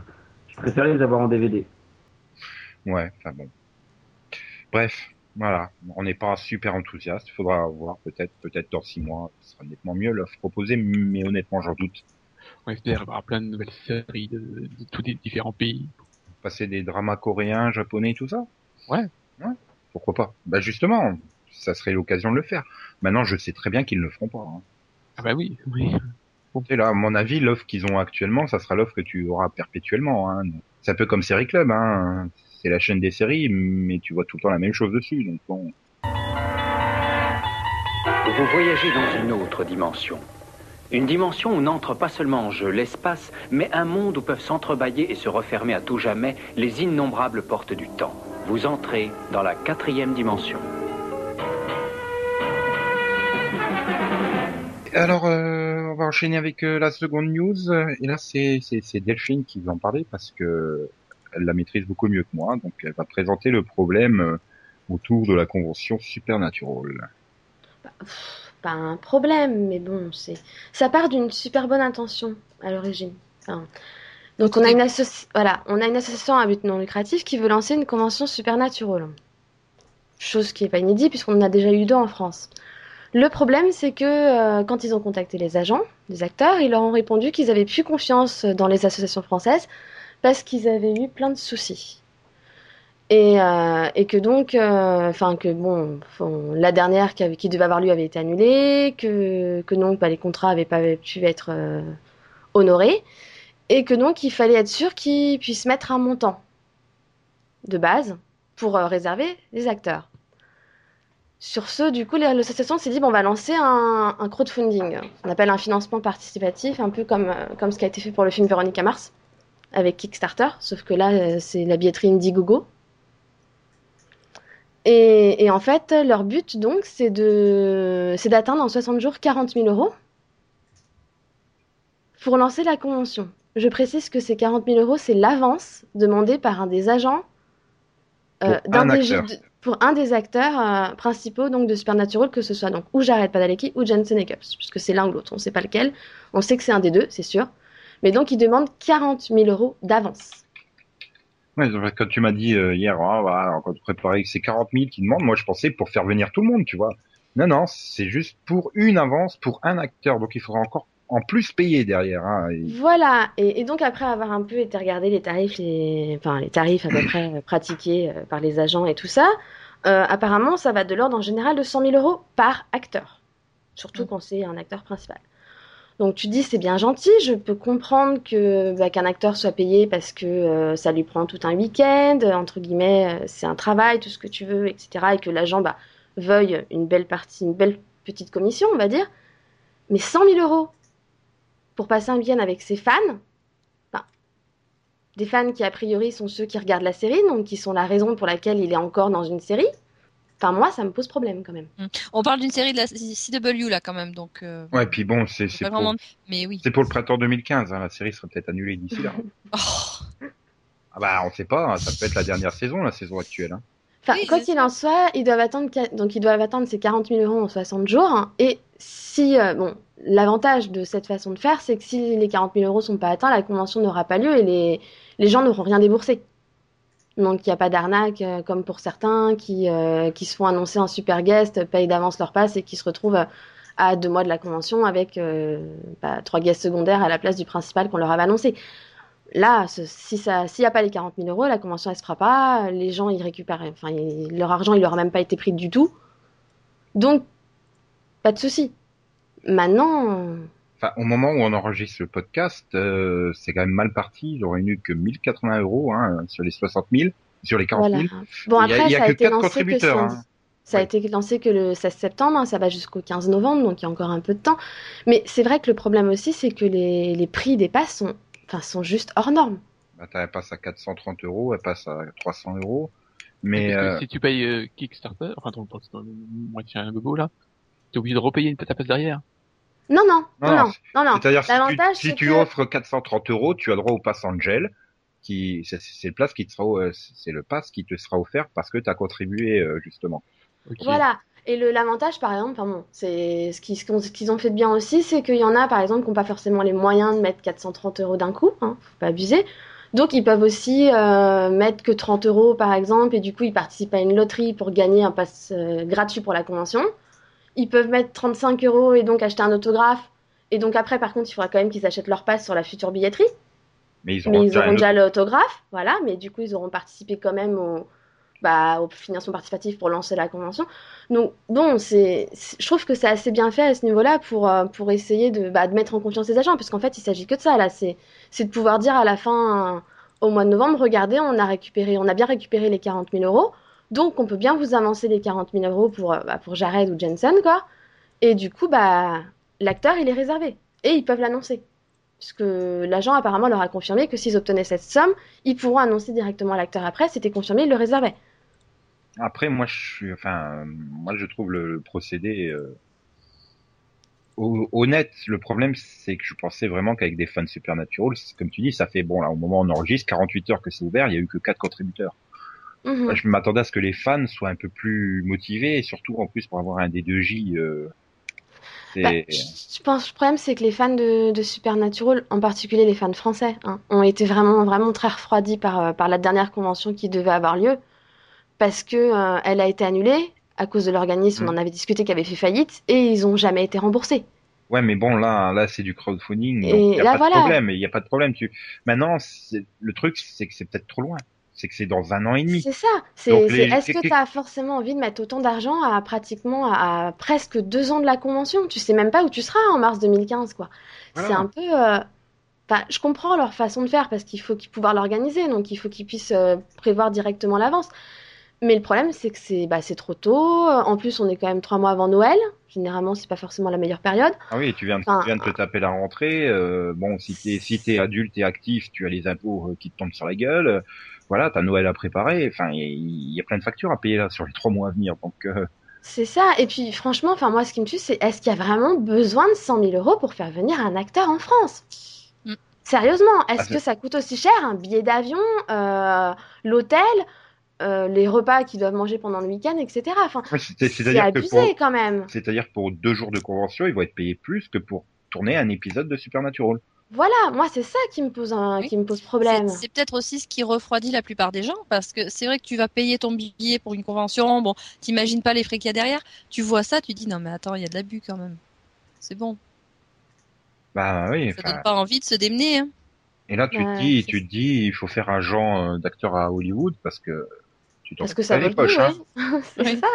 je préfère les avoir en DVD. ouais, enfin bon. Bref, voilà, on n'est pas super enthousiaste. Il faudra voir peut-être, peut-être dans six mois, ce sera nettement mieux l'offre proposée, mais honnêtement j'en doute. On espère avoir plein de nouvelles séries de, de tous les différents pays. Passer des dramas coréens, japonais, tout ça? Ouais. Ouais. Pourquoi pas? Bah justement, ça serait l'occasion de le faire. Maintenant, je sais très bien qu'ils ne le feront pas. hein. Ah bah oui, oui. Et là, à mon avis, l'offre qu'ils ont actuellement, ça sera l'offre que tu auras perpétuellement. Hein. C'est un peu comme Série Club. Hein. C'est la chaîne des séries, mais tu vois tout le temps la même chose dessus. Donc bon. Vous voyagez dans une autre dimension. Une dimension où n'entre pas seulement en jeu l'espace, mais un monde où peuvent s'entrebâiller et se refermer à tout jamais les innombrables portes du temps. Vous entrez dans la quatrième dimension. Alors, euh, on va enchaîner avec euh, la seconde news. Et là, c'est Delphine qui va en parler parce que elle la maîtrise beaucoup mieux que moi. Donc, elle va présenter le problème euh, autour de la convention Supernatural. Pas un problème, mais bon, c'est ça part d'une super bonne intention à l'origine. Donc on a une voilà, on a une association à but non lucratif qui veut lancer une convention supernatural. Chose qui est pas inédite puisqu'on en a déjà eu deux en France. Le problème, c'est que euh, quand ils ont contacté les agents, les acteurs, ils leur ont répondu qu'ils avaient plus confiance dans les associations françaises parce qu'ils avaient eu plein de soucis. Et, euh, et que donc, euh, enfin que bon, la dernière qui, devait avoir lieu avait été annulée, que, que donc bah, les contrats avaient pas pu être euh, honorés, et que donc il fallait être sûr qu'ils puissent mettre un montant de base pour réserver les acteurs. Sur ce, du coup, l'association s'est dit bon, on va lancer un, un crowdfunding. On appelle un financement participatif, un peu comme, comme ce qui a été fait pour le film Véronica Mars avec Kickstarter, sauf que là, c'est la billetterie Indiegogo. Et, et en fait, leur but, donc, c'est de, c'est d'atteindre en 60 jours 40 000 euros pour lancer la convention. Je précise que ces 40 000 euros, c'est l'avance demandée par un des agents euh, un des, pour un des acteurs euh, principaux donc de Supernatural, que ce soit donc ou Jared Padalecki ou Jensen Ackles, puisque c'est l'un ou l'autre, on ne sait pas lequel. On sait que c'est un des deux, c'est sûr. Mais donc, ils demandent 40 000 euros d'avance. Ouais, quand tu m'as dit euh, hier, ah, voilà, quand tu préparais que c'est 40 000 qui demandent, moi je pensais pour faire venir tout le monde, tu vois. Non, non, c'est juste pour une avance, pour un acteur, donc il faudra encore en plus payer derrière. Hein, et- Voilà, et, et donc après avoir un peu été regarder les tarifs, les, enfin, les tarifs à peu près euh, pratiqués euh, par les agents et tout ça, euh, apparemment ça va de l'ordre en général de 100 000 euros par acteur, surtout quand c'est un acteur principal. Donc tu dis c'est bien gentil, je peux comprendre que bah, qu'un acteur soit payé parce que euh, ça lui prend tout un week-end, entre guillemets, euh, c'est un travail, tout ce que tu veux, etc. Et que l'agent bah, veuille une belle partie, une belle petite commission, on va dire. Mais 100 000 euros pour passer un week-end avec ses fans, enfin, des fans qui a priori sont ceux qui regardent la série, donc qui sont la raison pour laquelle il est encore dans une série. Enfin moi ça me pose problème quand même. On parle d'une série de la CW là quand même, donc. euh, Ouais, puis bon, c'est pour, vraiment- Mais oui. c'est pour le printemps 2015, hein, la série serait peut-être annulée d'ici là. Oh, Ah bah on sait pas, hein, ça peut être la dernière saison, la saison actuelle. Hein. Enfin, Oui, quoi qu'il en soit, ils doivent attendre, donc ils doivent attendre ces 40 000 euros en 60 jours. hein. et si, euh, bon, l'avantage de cette façon de faire, c'est que si les 40 000 euros sont pas atteints, la convention n'aura pas lieu et les, les gens n'auront rien déboursé. Donc il n'y a pas d'arnaque euh, comme pour certains qui, euh, qui se font annoncer en super guest, payent d'avance leur passe et qui se retrouvent euh, à deux mois de la convention avec bah, trois guests secondaires à la place du principal qu'on leur avait annoncé. Là, si ça, s'il n'y a pas les 40 000 euros, la convention elle se fera pas, les gens ils récupèrent, enfin leur argent il leur a même pas été pris du tout, donc pas de souci. Maintenant, Enfin, au moment où on enregistre le podcast, euh, c'est quand même mal parti. J'aurais eu que 1080 euros hein, sur les 60 000, sur les 40 voilà. 000. Bon Il y a- après il y a ça a que été quatre lancé que contributeurs, samedi. hein. Ça a été lancé que le 16 septembre, hein, ça va jusqu'au 15 novembre, donc il y a encore un peu de temps. Mais c'est vrai que le problème aussi, c'est que les, les prix des passes sont, enfin, sont juste hors normes. Bah, t'as- elle passe à 430 euros, elle passe à 300 euros. Mais Parce que euh, si tu payes euh, Kickstarter, enfin ton, moitié un gogo là, t'es obligé de repayer une ta place derrière. Non, non, non, Non, non, non, c'est-à-dire si tu, L'avantage, si tu que- offres 430 euros, tu as droit au pass Angel, qui, c'est c'est le pass qui te sera, euh, c'est le pass qui te sera offert parce que tu as contribué euh, justement. Voilà. Et le l'avantage, par exemple, bon, c'est ce qu'ils ce ont fait de bien aussi, c'est qu'il y en a, par exemple, qui n'ont pas forcément les moyens de mettre 430 euros d'un coup, hein, faut pas abuser. Donc ils peuvent aussi euh, mettre que 30 euros, par exemple, et du coup ils participent à une loterie pour gagner un pass euh, gratuit pour la convention. Ils peuvent mettre 35 euros et donc acheter un autographe. Et donc après, par contre, il faudra quand même qu'ils achètent leur pass sur la future billetterie. Mais ils auront Mais ils déjà auront un déjà l'autographe, voilà, mais du coup, ils auront participé quand même au, bah, au financement participatif pour lancer la convention. Donc, bon, c'est, c'est- je trouve que c'est assez bien fait à ce niveau-là pour, euh, pour essayer de, bah, de mettre en confiance les agents, parce qu'en fait, il s'agit que de ça, là. C'est, c'est de pouvoir dire à la fin, euh, au mois de novembre, regardez, on a récupéré, on a bien récupéré les 40 000 euros, donc on peut bien vous avancer les 40 000 euros pour, euh, bah, pour Jared ou Jensen, quoi. Et du coup, bah, l'acteur, il est réservé. Et ils peuvent l'annoncer. Puisque l'agent apparemment leur a confirmé que s'ils obtenaient cette somme, ils pourront annoncer directement à l'acteur après. C'était confirmé, ils le réservaient. Après, moi, je trouve le, procédé euh, ho- honnête. Le problème, c'est que je pensais vraiment qu'avec des fans Supernatural, comme tu dis, ça fait bon là, au moment où on enregistre, 48 heures que c'est ouvert, il y a eu que quatre contributeurs. Mhm. Je m'attendais à ce que les fans soient un peu plus motivés, et surtout en plus pour avoir un D2J. Euh, c'est- Bah, je pense le problème, c'est que les fans de, de Supernatural, en particulier les fans français, hein, ont été vraiment, vraiment très refroidis par, euh, par la dernière convention qui devait avoir lieu. Parce que euh, elle a été annulée à cause de l'organisme, Mm. on en avait discuté, qui avait fait faillite, et ils ont jamais été remboursés. Ouais, mais bon, là, là, c'est du crowdfunding, il y a là, pas voilà. de problème. Il y a pas de problème. Tu... Maintenant, le truc, c'est que c'est peut-être trop loin. C'est que c'est dans un an et demi. C'est ça. C'est, les- est-ce que- que tu as forcément envie de mettre autant d'argent à pratiquement à, à presque deux ans de la convention? Tu sais même pas où tu seras en mars 2015, quoi. Voilà. C'est un peu. euh, Enfin, je comprends leur façon de faire parce qu'il faut qu'ils pouvoir l'organiser, donc il faut qu'ils puissent euh, prévoir directement l'avance. Mais le problème, c'est que c'est bah, trop tôt. En plus, on est quand même trois mois avant Noël. Généralement, c'est pas forcément la meilleure période. Ah oui, tu viens, de, Enfin, tu viens de te taper la rentrée. euh, bon, si t'es si t'es adulte et actif, tu as les impôts euh, qui te tombent sur la gueule. Voilà, t'as Noël à préparer. Enfin, il y, a plein de factures à payer là sur les trois mois à venir. Donc, euh, C'est ça. Et puis, franchement, enfin, moi, ce qui me tue, c'est est-ce qu'il y a vraiment besoin de 100 000 euros pour faire venir un acteur en France? Mm. Sérieusement, est-ce Ah, c'est- que ça coûte aussi cher un billet d'avion, euh, l'hôtel, euh, les repas qu'ils doivent manger pendant le week-end, etc. Enfin, ouais, c'est- abusé pour, quand même. c'est-à-dire que pour deux jours de convention, ils vont être payés plus que pour tourner un épisode de Supernatural. Voilà, moi, c'est ça qui me pose un, Oui. qui me pose problème. C'est peut-être aussi ce qui refroidit la plupart des gens parce que c'est vrai que tu vas payer ton billet pour une convention, bon, t'imagines pas les frais qu'il y a derrière, tu vois ça, tu dis non mais attends, il y a de l'abus quand même. C'est bon, Bah oui. ça donne pas envie de se démener. Hein. Et là, tu Ouais, te dis, tu te dis, il faut faire agent euh, d'acteur à Hollywood parce que tu Parce que ça pas vaut les le coup, poches. Hein. ouais. c'est Oui. ça.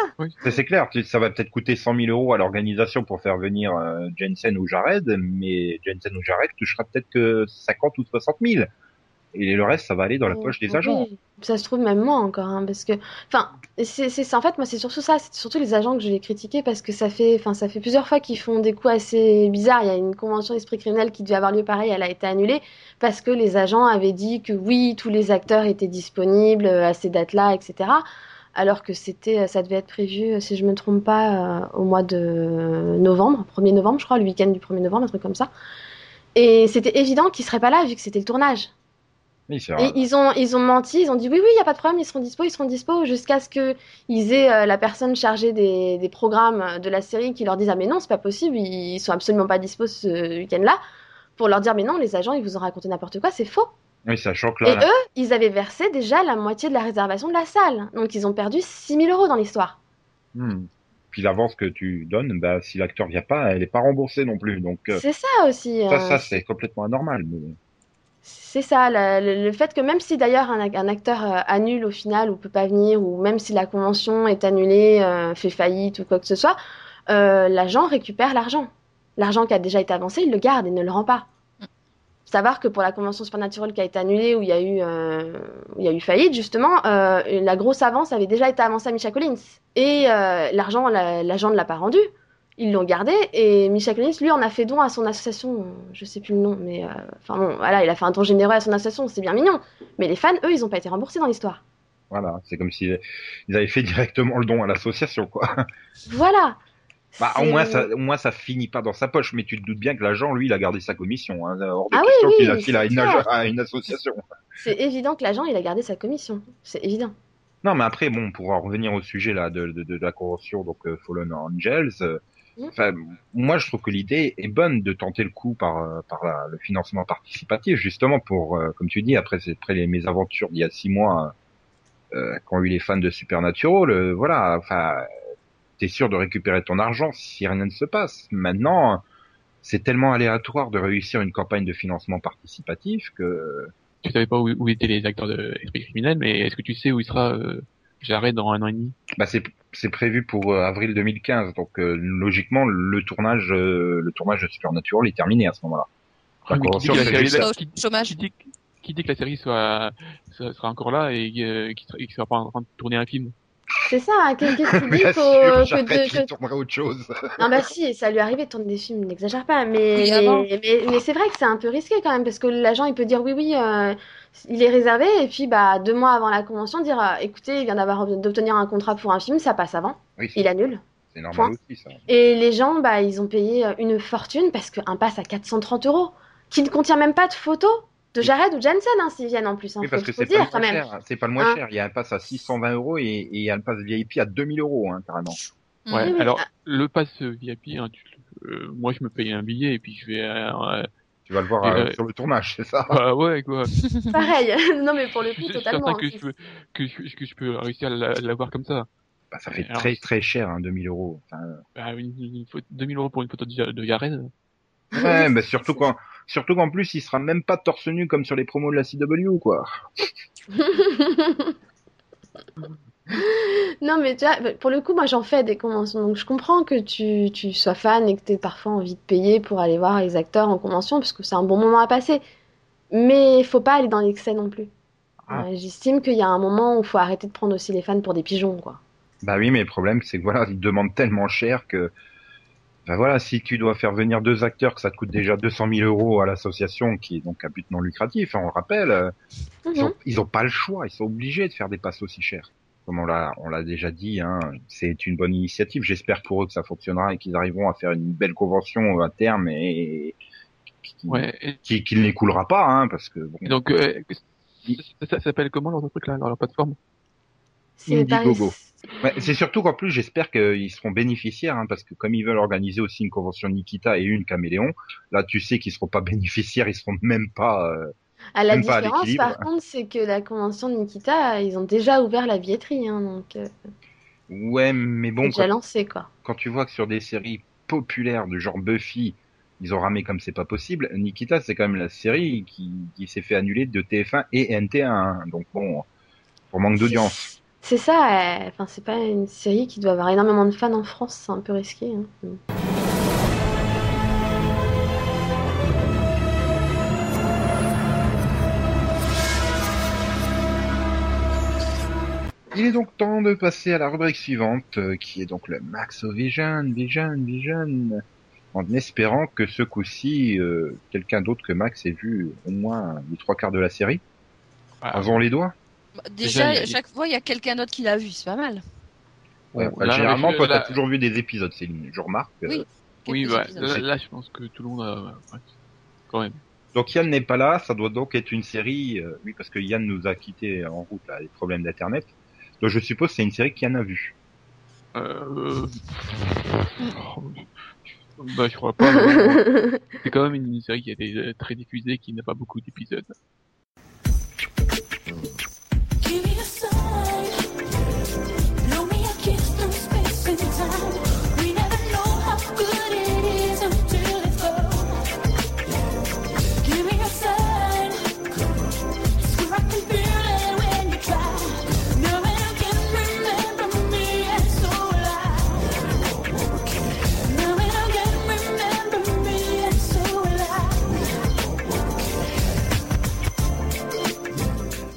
C'est- C'est clair, ça va peut-être coûter 100 000 euros à l'organisation pour faire venir euh, Jensen ou Jared, mais Jensen ou Jared touchera peut-être que 50 ou 60 000. Et le reste, ça va aller dans la poche des Oui, agents. Ça se trouve même moins encore, hein, parce que, enfin, c'est, en fait, moi, c'est surtout ça, c'est surtout les agents que je vais critiquer parce que ça fait, enfin, ça fait plusieurs fois qu'ils font des coups assez bizarres. Il y a une convention esprit criminel qui devait avoir lieu pareil, elle a été annulée parce que les agents avaient dit que oui, tous les acteurs étaient disponibles euh, à ces dates-là, etc. Alors que c'était, ça devait être prévu, euh, si je me trompe pas, euh, au mois de novembre, 1er novembre, je crois, le week-end du 1er novembre, un truc comme ça. Et c'était évident qu'ils seraient pas là vu que c'était le tournage. Oui, Et ils ont, ils ont menti, ils ont dit oui, oui, il n'y a pas de problème, ils seront dispo, ils seront dispo, jusqu'à ce qu'ils aient euh, la personne chargée des, des programmes de la série qui leur dise ah mais non, c'est pas possible, ils sont absolument pas dispo ce week-end-là, pour leur dire mais non, les agents ils vous ont raconté n'importe quoi, c'est faux. Oui, sachant que Et là, eux, ils avaient versé déjà la moitié de la réservation de la salle, donc ils ont perdu 6000 euros dans l'histoire. hmm. puis l'avance que tu donnes, bah, si l'acteur vient pas, elle est pas remboursée non plus. Donc euh, C'est ça aussi. ça, euh, ça c'est complètement anormal. Mais... C'est ça, le, fait que même si d'ailleurs un, acteur euh, annule au final ou peut pas venir, ou même si la convention est annulée, euh, fait faillite ou quoi que ce soit, euh, l'agent récupère l'argent. L'argent qui a déjà été avancé, il le garde et ne le rend pas. Savoir que pour la convention Supernatural qui a été annulée, où il y a eu, il y a eu faillite justement, la grosse avance avait déjà été avancée à Misha Collins. Et l'argent, la- l'agent ne l'a pas rendu. Ils l'ont gardé et Misha Collins, lui, en a fait don à son association. Je sais plus le nom, mais euh, enfin bon, voilà, il a fait un don généreux à son association, c'est bien mignon. Mais les fans, eux, ils n'ont pas été remboursés dans l'histoire. Voilà, c'est comme si ils avaient fait directement le don à l'association, quoi. Voilà. Bah, au moins, ça, au moins, ça finit pas dans sa poche, mais tu te doutes bien que l'agent, lui, il a gardé sa commission. Hein. Hors de Ah oui, question oui, qu'il la file à c'est une, à une association. C'est évident que l'agent, il a gardé sa commission. C'est évident. Non, mais après, bon, pour en revenir au sujet là de, de, de la convention, donc euh, Fallen Angels, euh. Enfin, moi, je trouve que l'idée est bonne de tenter le coup par euh, par la- le financement participatif, justement pour, euh, comme tu dis, après, c'est après les mésaventures d'il y a six mois euh, qu'ont eu les fans de Supernatural, euh, voilà, enfin, t'es sûr de récupérer ton argent si rien ne se passe. Maintenant, c'est tellement aléatoire de réussir une campagne de financement participatif que Tu savais pas où, où étaient les acteurs de Esprit criminel, mais est-ce que tu sais où il sera euh, Jared dans un an et demi Bah c'est c'est prévu pour euh, avril 2015, donc euh, logiquement le tournage euh, le tournage de Supernatural est terminé à ce moment-là. La Ah, qui dit convention, que la série-. Au qui- chômage. qui dit, qui dit que la série soit, soit- sera encore là et euh, qu'il sera, qu'il sera pas en train de tourner un film C'est ça, hein, qu'est- qu'est-ce qu'il dit Bien qu'au- sûr, que que- autre chose. Non, bah si, ça lui arrivait de tourner des films, n'exagère pas. Mais, Oui, mais, avant. mais, mais c'est vrai que c'est un peu risqué quand même, parce que l'agent, il peut dire oui, oui, euh, il est réservé, et puis bah, deux mois avant la convention, dire euh, écoutez, il vient d'avoir d'obtenir un contrat pour un film, ça passe avant, Oui, il annule. c'est normal point. aussi ça. Et les gens, bah, ils ont payé euh, une fortune parce qu'un pass à 430 euros, qui ne contient même pas de photos de Jared ou Jensen, hein, s'ils viennent en plus. Hein, Oui, parce que c'est dire pas quand le moins même. cher. C'est pas le moins Hein. cher. Il y a un pass à 620 euros et, et il y a le pass VIP à 2000 euros, hein, carrément. Ouais. Oui, Alors ah. le pass VIP, hein, tu- euh, moi je me paye un billet et puis je vais. Euh, Tu vas le voir euh, euh, sur le tournage, c'est ça? bah, ouais quoi. Pareil, non mais pour le Je coup, suis totalement. certain que je peux que je, que je peux réussir à la- l'avoir comme ça. Bah, ça fait Alors, très très cher, hein, 2000 euros. Enfin, Bah, une, une photo- 2000 euros pour une photo de, de Jared. ouais, mais surtout quand, surtout qu'en plus, il sera même pas torse nu comme sur les promos de la CW, quoi. Non, mais tu vois, bah, pour le coup, moi j'en fais des conventions, donc je comprends que tu, tu sois fan et que tu aies parfois envie de payer pour aller voir les acteurs en convention, parce que c'est un bon moment à passer. Mais il faut pas aller dans l'excès non plus. Ah. Euh, J'estime qu'il y a un moment où il faut arrêter de prendre aussi les fans pour des pigeons, quoi. Bah oui, mais le problème, c'est que voilà, ils demandent tellement cher que, bah voilà, si tu dois faire venir deux acteurs, que ça te coûte déjà 200 000 euros à l'association, qui est donc à but non lucratif, hein, on le rappelle, euh, ils, Mhm. ont, ils ont pas le choix, ils sont obligés de faire des passes aussi chers. Comme on l'a, on l'a déjà dit, hein, c'est une bonne initiative. J'espère pour eux que ça fonctionnera et qu'ils arriveront à faire une belle convention à terme et, qui, Ouais. Et, qui, qui ne l'écoulera pas, hein, parce que bon, donc euh, ça, ça s'appelle comment leur truc là, leur, leur plateforme? C'est Indiegogo. Paris- Ouais, c'est surtout qu'en plus, j'espère qu'ils seront bénéficiaires, hein, parce que comme ils veulent organiser aussi une convention Nikita et une Caméléon, là, tu sais qu'ils seront pas bénéficiaires, ils seront même pas. euh, Ah, la Même à différence, par contre, c'est que la convention de Nikita, ils ont déjà ouvert la billetterie, hein, donc euh, Ouais, mais bon, déjà quand, lancé, quoi. quand tu vois que sur des séries populaires de genre Buffy, ils ont ramé comme c'est pas possible, Nikita, c'est quand même la série qui, qui s'est fait annuler de TF1 et NT1, hein. donc bon, pour manque d'audience. C'est ça, euh, enfin, c'est pas une série qui doit avoir énormément de fans en France, c'est un peu risqué. hein. Il est donc temps de passer à la rubrique suivante, euh, qui est donc le Maxo Vision, Vision, Vision, en espérant que ce coup-ci, euh, quelqu'un d'autre que Max ait vu au moins les trois quarts de la série. Ah, Avons les doigts Déjà, Déjà, a- chaque fois, il y a quelqu'un d'autre qui l'a vu, c'est pas mal. Ouais, Bon, enfin, là, Généralement, avec, toi, euh, t'as toujours vu des épisodes, Céline, je remarque. euh. Oui. Oui, bah, là, là, je pense que tout le monde a ouais, quand même. Donc Yann n'est pas là, ça doit donc être une série, euh, oui, parce que Yann nous a quitté en route, là, les problèmes d'internet. Donc je suppose que c'est une série qu'Yann a vue. Euh... oh, bah, je crois pas. C'est quand même une série qui a été euh, très diffusée, qui n'a pas beaucoup d'épisodes.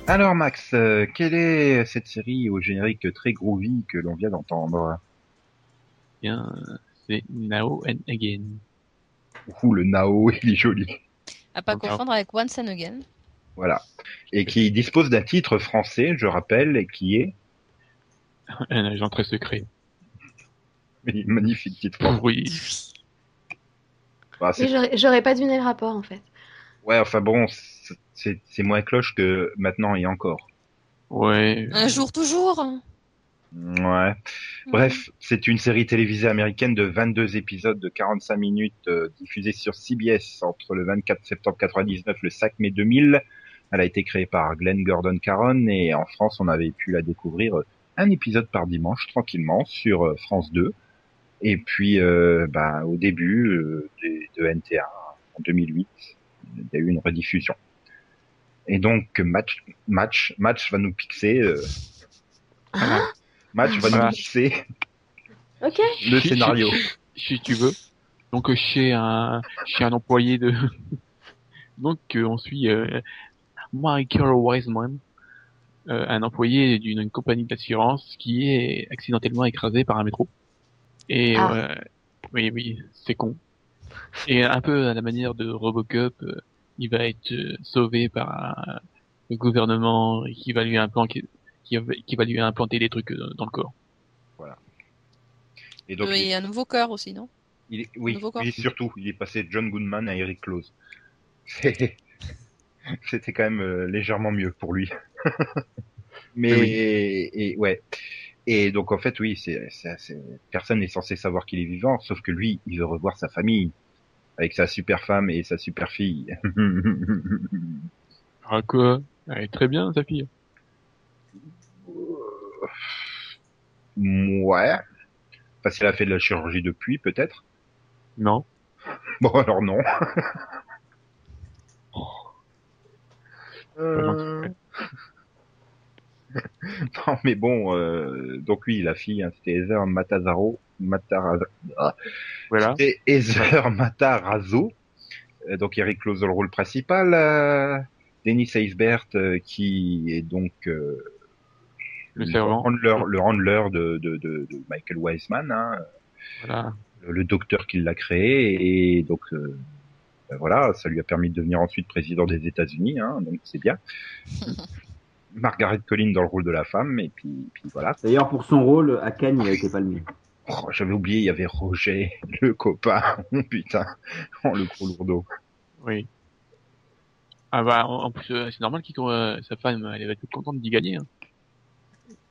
Alors Max, euh, quelle est cette série au générique très groovy que l'on vient d'entendre? Bien, c'est Now and Again. Ouh, le Nao, il est joli. À pas confondre avec Once and Again. Voilà. Et qui dispose d'un titre français, je rappelle, et qui est... Un agent très secret. Oui, magnifique titre. Oui. Bah, J'aurais pas deviné le rapport en fait. ouais, enfin bon, c'est- moins cloche que maintenant et encore. Ouais. Un jour toujours. Ouais. Bref, c'est une série télévisée américaine de 22 épisodes de 45 minutes euh, diffusée sur CBS entre le 24 septembre 99 et le 5 mai 2000. Elle a été créée par Glenn Gordon Caron et en France, on avait pu la découvrir euh, un épisode par dimanche tranquillement sur euh, France 2. Et puis, euh, bah, au début euh, de, de NTA en 2008, il y a eu une rediffusion. Et donc, match, match, match va nous pixer. euh, match va nous pixer Ok. le Si- scénario. si tu veux. Donc chez un chez un employé de donc euh, on suit euh, Michael Wiseman, euh, un employé d'une compagnie d'assurance qui est accidentellement écrasé par un métro. Et Ah. euh, oui oui c'est con. Et un peu à la manière de Robocop, euh, il va être euh, sauvé par un- le gouvernement qui va lui implanter qui va, qui va lui implanter des trucs euh, dans le corps. Et donc, Euh, il, Et un nouveau cœur aussi, non? Il est, oui, nouveau corps. oui, surtout, il est passé de John Goodman à Eric Close. C'était quand même euh, légèrement mieux pour lui. Mais Oui. et, ouais. Et donc en fait, oui, c'est- personne n'est censé savoir qu'il est vivant, sauf que lui, il veut revoir sa famille avec sa super femme et sa super fille. Ah quoi? Elle est très bien sa fille. ouais. Parce qu'elle a fait de la chirurgie depuis, peut-être. Non. Bon, alors non. Euh, non, mais bon, euh, donc oui, la fille, hein, c'était Heather Matazaro, Matarazzo. Voilà. C'était Heather Matarazzo. Euh, donc Eric Close dans le rôle principal. Euh, Dennis Eisbert, euh, qui est donc euh, Le handler, le handler de, de, de, de Michael Wiseman, hein, Voilà. le, le docteur qui l'a créé, et donc euh, ben voilà, ça lui a permis de devenir ensuite président des États-Unis, hein, donc c'est bien. Margaret Collin dans le rôle de la femme, et puis, puis voilà. D'ailleurs, pour son rôle, à Cannes, il a été palmé. Oh, J'avais oublié, il y avait Roger, le copain. Oh, putain, oh, le gros lourdeau. Oui. Ah bah en, plus euh, c'est normal qu'il euh, sa femme elle va être contente d'y gagner. Hein.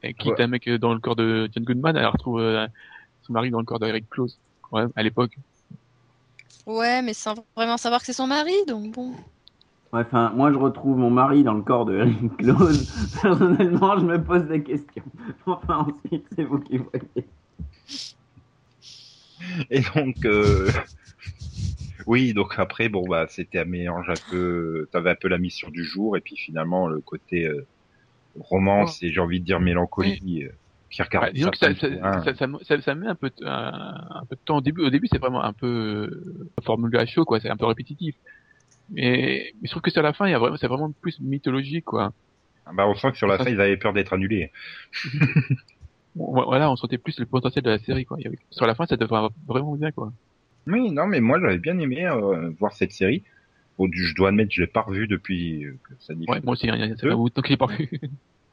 Et quitte Ouais. un mec euh, dans le corps de John Goodman, elle retrouve euh, son mari dans le corps d'Eric Close. Ouais, à l'époque. Ouais, mais sans vraiment savoir que c'est son mari, donc bon. Ouais, Enfin, moi, je retrouve mon mari dans le corps de Eric Close. Personnellement, je me pose des questions. Enfin, ensuite, c'est vous qui voyez. Et donc, euh, oui, donc après, bon, bah, c'était un mélange un peu, t'avais un peu la mission du jour, et puis finalement, le côté euh, romance, et j'ai envie de dire mélancolie, euh, Pierre disons que ça, ça, ça, ça, ça- ça met un peu, de- un, un peu de temps au début. Au début, c'est vraiment un peu euh, formule à chaud, quoi. C'est un peu répétitif. Mais, mais je trouve que à la fin, il y a vraiment, c'est vraiment plus mythologique, quoi. bah, on sent que sur la fin, ils avaient peur d'être annulés. Voilà, on sentait plus le potentiel de la série, quoi. Il sur la fin, ça devrait vraiment bien, quoi. Oui, non, mais moi, j'avais bien aimé euh, voir cette série. Bon, du- je dois admettre, que je l'ai pas revue depuis euh, que ça diffuse. Ouais, moi aussi, hein, ça bout de temps que je l'ai pas vu.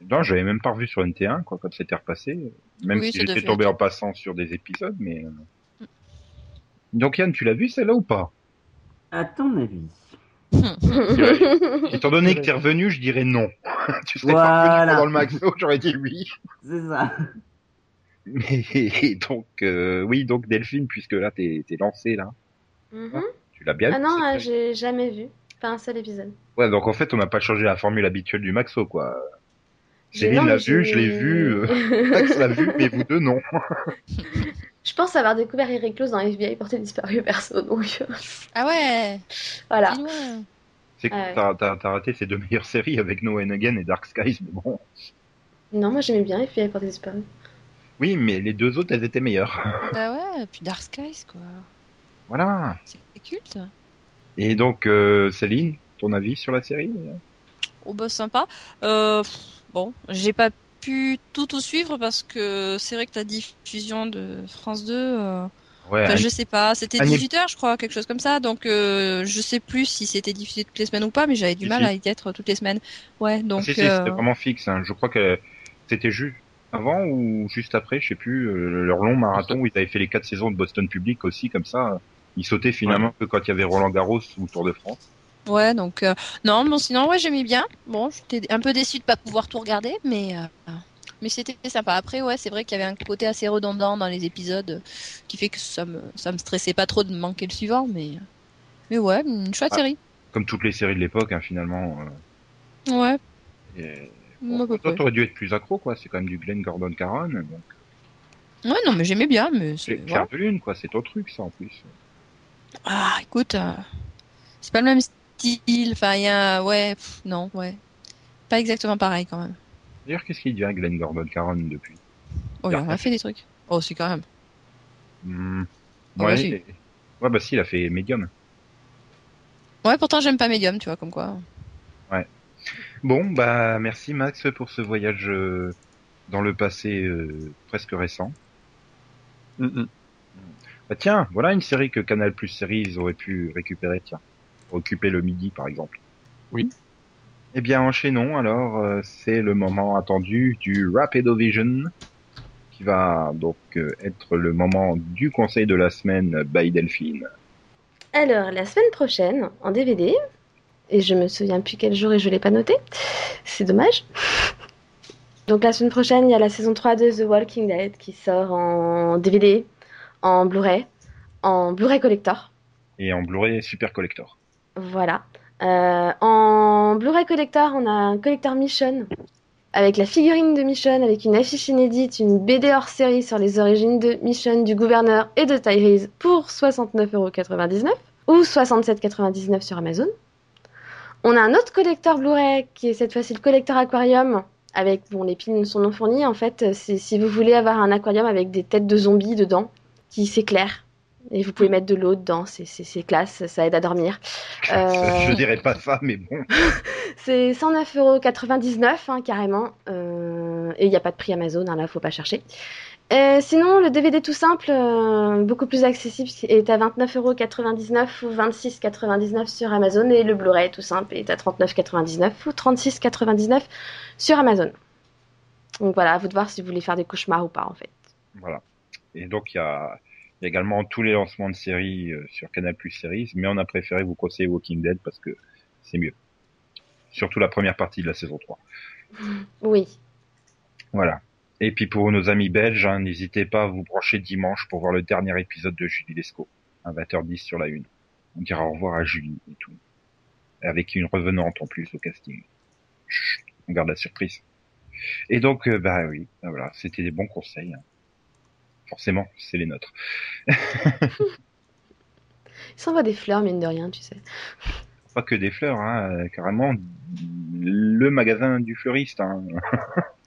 Non, j'avais même pas revu sur NT1, quoi, quand c'était repassé. Même Oui, si ça j'étais tombé en passant sur des épisodes, mais. euh. Donc Yann, tu l'as vu celle-là ou pas? À ton avis Étant donné que t'es revenu, je dirais non. tu serais pas Voilà. revenu pendant le maxo, j'aurais dit oui. C'est ça. Mais donc, euh, oui, donc Delphine, puisque là t'es t'es lancé là, Mhm. tu l'as bien Ah vu, non, cette euh, j'ai jamais vu. Pas un seul épisode. Ouais, donc en fait, on n'a pas changé la formule habituelle du maxo, quoi. J'ai- Céline non, l'a vu, je l'ai vu, euh, Max l'a vu, mais vous deux non. Je pense avoir découvert Eric Close dans FBI porté disparu perso, donc Ah ouais, voilà. C'est que Ah ouais. t'as raté ces deux meilleures séries avec No and Again et Dark Skies, mais bon. Non, moi j'aimais bien FBI porté disparu. Oui, mais les deux autres, elles étaient meilleures. Bah ouais, puis Dark Skies, quoi. Voilà. C'est culte. Et donc, euh, Céline, ton avis sur la série? Oh bah sympa. Euh, bon, j'ai pas pu tout tout suivre parce que c'est vrai que la diffusion de France 2, euh, Ouais, enfin, un- je sais pas, c'était un- 18h je crois, quelque chose comme ça, donc euh, je sais plus si c'était diffusé toutes les semaines ou pas, mais j'avais du Si, mal si. à y être toutes les semaines. Ouais, donc si, si, euh, c'était vraiment fixe. hein. Je crois que c'était juste. Avant ou juste après, je sais plus, euh, leur long marathon où ils avaient fait les quatre saisons de Boston Public aussi, comme ça. Ils sautaient finalement que quand il y avait Roland Garros ou Tour de France. Ouais, donc euh, non, bon sinon ouais j'aimais bien. Bon, j'étais un peu déçu de pas pouvoir tout regarder, mais euh, mais c'était sympa. Après ouais, c'est vrai qu'il y avait un côté assez redondant dans les épisodes euh, qui fait que ça me ça me stressait pas trop de manquer le suivant, mais mais ouais, une chouette Ah. série. Comme toutes les séries de l'époque, hein, finalement. euh, Ouais, et- Toi, t'aurais dû être plus accro, quoi. C'est quand même du Glenn Gordon Caron. Donc, Ouais, non, mais j'aimais bien, mais c'est de Lune, quoi. C'est ton truc, ça, en plus. Ah, écoute, euh, c'est pas le même style. Enfin, il y a ouais, pff, non, ouais, pas exactement pareil quand même. D'ailleurs, qu'est-ce qu'il devient Glenn Gordon Caron depuis? Oh, il en a fait des trucs. Oh, c'est quand même. Hmm. Ah, Ouais, bah, si. ouais, bah si, il a fait Medium. Ouais, pourtant j'aime pas Medium, tu vois, comme quoi. Bon, bah merci Max pour ce voyage euh, dans le passé euh, presque récent. Mm, mm. Bah tiens, voilà une série que Canal Plus Series aurait pu récupérer, tiens. Occuper le midi, par exemple. Oui. Eh bien, enchaînons alors. euh, c'est le moment attendu du Rapidovision, qui va donc euh, être le moment du conseil de la semaine by Delphine. Alors, la semaine prochaine, en DVD, et je me souviens plus quel jour et je l'ai pas noté, c'est dommage. Donc la semaine prochaine, il y a la saison 3 de The Walking Dead qui sort en DVD, en Blu-ray, en Blu-ray Collector. Et en Blu-ray Super Collector. Voilà. Euh, en Blu-ray Collector, on a un Collector Mission avec la figurine de Mission, avec une affiche inédite, une BD hors série sur les origines de Mission, du gouverneur et de Tyrese pour 69,99€ ou 67,99€ sur Amazon. On a un autre collector Blu-ray qui est cette fois-ci le collector Aquarium avec bon les pins sont non fournis en fait c'est si vous voulez avoir un aquarium avec des têtes de zombies dedans qui s'éclairent et vous pouvez mettre de l'eau dedans c'est classe ça aide à dormir Euh, Je dirais pas ça, mais bon. c'est 109,99€ hein, carrément. Euh, et il n'y a pas de prix Amazon, hein, là, faut pas chercher. Euh, sinon, le DVD tout simple, euh, beaucoup plus accessible, est à 29,99€ ou 26,99€ sur Amazon. Et le Blu-ray tout simple est à 39,99€ ou 36,99€ sur Amazon. Donc voilà, à vous de voir si vous voulez faire des cauchemars ou pas, en fait. Voilà. Et donc, il y a, il y a également tous les lancements de séries euh, sur Canal Plus Series, mais on a préféré vous conseiller Walking Dead parce que c'est mieux. Surtout la première partie de la saison 3. Oui. Voilà. Et puis pour nos amis belges, hein, n'hésitez pas à vous brancher dimanche pour voir le dernier épisode de Julie Lescaut, à 20h10 sur la une. On dira au revoir à Julie et tout. Avec une revenante en plus au casting. Chut, on garde la surprise. Et donc, euh, bah oui, bah voilà, c'était des bons conseils. hein. Forcément, c'est les nôtres. Il s'envoie des fleurs, mine de rien, tu sais. Pas que des fleurs, hein, euh, carrément le magasin du fleuriste. Hein.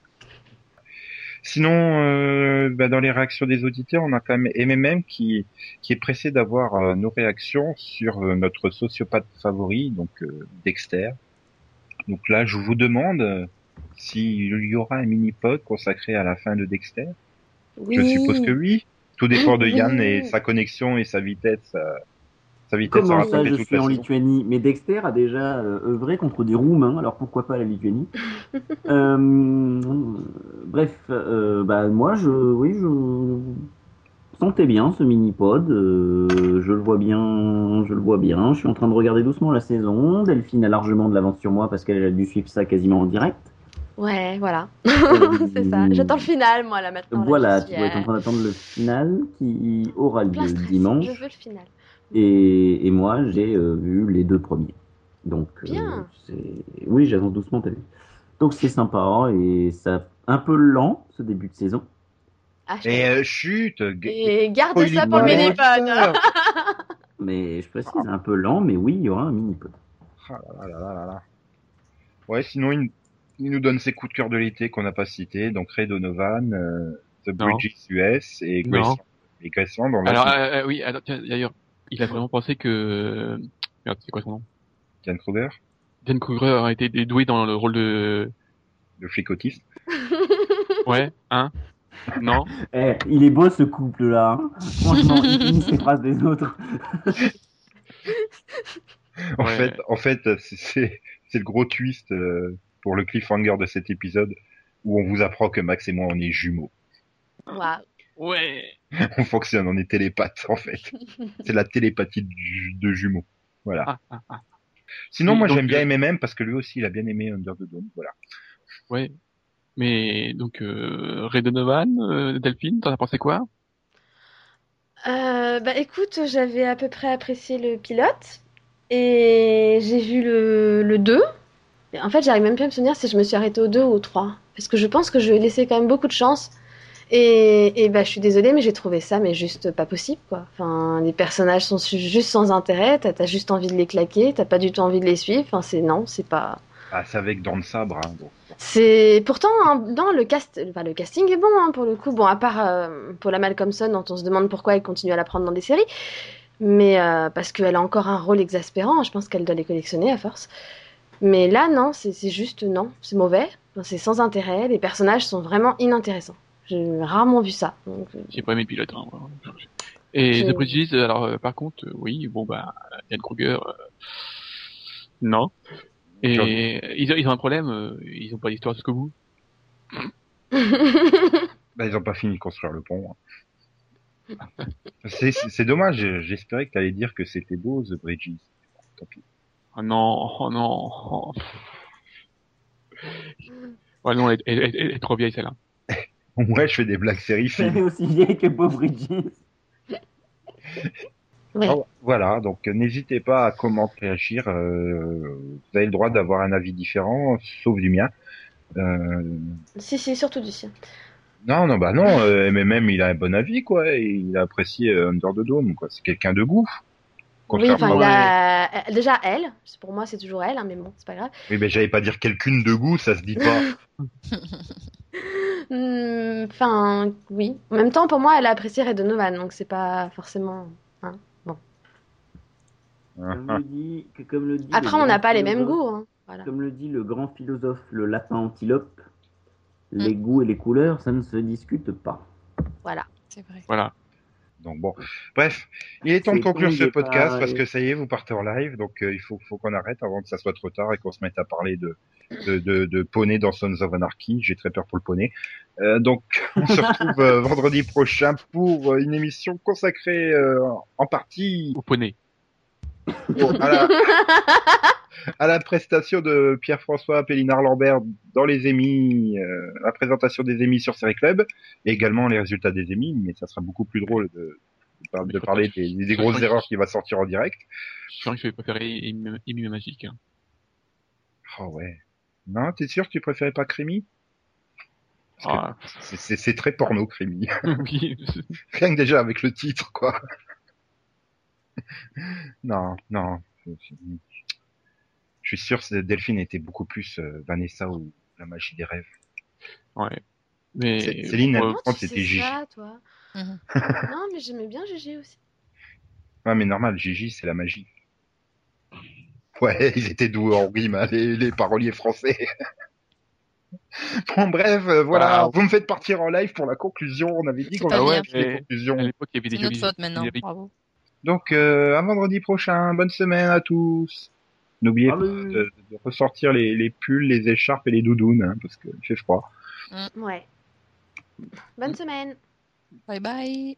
Sinon, euh, bah, dans les réactions des auditeurs, on a quand même MMM qui, qui est pressé d'avoir euh, nos réactions sur euh, notre sociopathe favori, donc euh, Dexter. Donc là, je vous demande s'il y aura un mini-pod consacré à la fin de Dexter. Oui. Je suppose que oui. Tout dépend de Yann et sa connexion et sa vitesse. Sa vitesse Comment ça, je toute suis la en. Lituanie? Mais Dexter a déjà euh, œuvré contre des Roumains, alors pourquoi pas la Lituanie? Euh, Bref, euh, bah, moi, je, oui, je sentais bien ce mini-pod. euh, je le vois bien, je le vois bien. Je suis en train de regarder doucement la saison. Delphine a largement de l'avance sur moi parce qu'elle a dû suivre ça quasiment en direct. Ouais, voilà. Euh, c'est ça. J'attends le final, moi, là, maintenant. là, Voilà, j'y tu être en train d'attendre le final qui aura lieu dimanche. Je veux le final. Et, et moi, j'ai euh, vu les deux premiers. Donc, euh, Bien. oui, j'avance doucement, t'as vu. Donc, c'est sympa et ça un peu lent ce début de saison. Ah, Et euh, chut g- Et garde ça pour le pas. mini-pod. Mais je précise, un peu lent, mais oui, il y aura un mini-pod. Ah là là là là là. Ouais, sinon il, il nous donne ses coups de cœur de l'été qu'on n'a pas cités, donc Ray Donovan, euh, The Non. Bridges US et. Graceland. Et l'a Alors, euh, oui, d'ailleurs, il a vraiment pensé que... Merde, c'est quoi son nom? Diane Kruger, Dan Kruger a été doué dans le rôle de... le flic autiste. Ouais, hein? Non? Eh, il est beau ce couple-là. hein. Franchement, il finit ses phrases des autres. En Ouais. fait, en fait, c'est- c'est c'est le gros twist euh, pour le cliffhanger de cet épisode. où on vous apprend que Max et moi on est jumeaux. Waouh. Ouais. On fonctionne, on est télépathes en fait. C'est la télépathie de, ju- de jumeaux. Voilà. Ah, ah, ah. Sinon, moi j'aime bien euh, MMM parce que lui aussi il a bien aimé Under the Dome. Voilà. Ouais. Mais donc euh, Ray Donovan, euh, Delphine, t'en as pensé quoi? Euh, bah écoute, j'avais à peu près apprécié le pilote et j'ai vu le, le 2. Et en fait, j'arrive même plus à me souvenir si je me suis arrêtée au 2 ou au 3. Parce que je pense que je lui ai laissé quand même beaucoup de chance. Et, et bah, je suis désolée, mais j'ai trouvé ça mais juste pas possible, quoi. Enfin, les personnages sont juste sans intérêt, t'as juste envie de les claquer, t'as pas du tout envie de les suivre. Enfin, c'est non, c'est pas... Ah, c'est avec Dans le Sabre. Hein. C'est pourtant hein, dans le cast, enfin, le casting est bon hein, pour le coup. Bon, à part euh, pour la Malcolmson dont on se demande pourquoi elle continue à la prendre dans des séries, mais euh, parce qu'elle a encore un rôle exaspérant. Je pense qu'elle doit les collectionner à force. Mais là, non, c'est c'est juste non, c'est mauvais. Enfin, c'est sans intérêt. Les personnages sont vraiment inintéressants. J'ai rarement vu ça. Donc, euh, J'ai pas aimé le pilote. Hein. Et The Bridges, alors euh, par contre, euh, oui, bon bah, Yann Kruger, euh, non. Et ils, ont- ils ont un problème, euh, ils ont pas d'histoire jusqu'au bout. Bah, ils ont pas fini de construire le pont. hein. c'est dommage. J'espérais que tu allais dire que c'était beau The Bridges. Tant pis. Oh non, oh non. oh. Ouais, non, elle, elle- elle- elle est trop vieille celle-là. Ouais, je fais des blagues Elle est sériphiles. aussi vieille que Bob Bridges. ouais. Oh, voilà, donc euh, n'hésitez pas à comment réagir. euh, vous avez le droit d'avoir un avis différent, sauf du mien. Euh, Si, si, surtout du sien. non, non, bah non. Euh, MMM, il a un bon avis, quoi. il a apprécié Under the Dome, quoi. C'est quelqu'un de goût. Oui, enfin, Contrairement il à- a... déjà elle. Pour moi, c'est toujours elle, hein, mais bon, c'est pas grave. Oui, mais j'allais pas dire quelqu'une de goût, ça se dit pas. Enfin, oui. En même temps, pour moi, elle a apprécié Ray Donovan, donc c'est pas forcément. Comme le dit, que- comme le dit le Après, on n'a grand pas les mêmes philosophe- goûts. Hein. Voilà. Comme le dit le grand philosophe, le lapin antilope, les goûts et les couleurs, ça ne se discute pas. voilà. C'est vrai. Voilà. Donc bon, bref, il est temps de conclure bon, ce podcast pas- parce que ça y est, vous partez en live, donc euh, il faut, faut qu'on arrête avant que ça soit trop tard et qu'on se mette à parler de de, de, de poney dans Sons of Anarchy. J'ai très peur pour le poney. Euh, donc on se retrouve euh, vendredi prochain pour euh, une émission consacrée euh, en partie Au poney. à, la, à la prestation de Pierre-François Pélinard Lambert dans les émis, euh, la présentation des émis sur Série Club et également les résultats des émis, mais ça sera beaucoup plus drôle de, de, par- de parler des, des grosses erreurs qui va sortir en direct. Je crois que je vais préférer Amy Magique. Hein. Oh ouais. Non, t'es sûr que tu préférais pas Crémy? Ah, c'est- très porno, Crémy. oui. Rien que déjà avec le titre, quoi. non, non. Je suis sûr que Delphine était beaucoup plus euh, Vanessa ou la magie des rêves. Ouais. Mais Céline, elle- tu c'était Gigi. ça, toi Mhm. Non, mais j'aimais bien Gigi aussi. Ouais, mais normal, Gigi, c'est la magie. Ouais, ils étaient doux en rime, hein, les, les paroliers français. bon, bref, euh, voilà. Vous me faites partir en live pour la conclusion. On avait dit qu'on avait les conclusions. à l'époque, il y avait des C'est notre jolis- faute maintenant. avait- Bravo. Donc, euh, à vendredi prochain. Bonne semaine à tous. N'oubliez pas Salut. de, de ressortir les, les pulls, les écharpes et les doudounes, hein, parce qu'il fait froid. Ouais. Bonne semaine. Bye bye.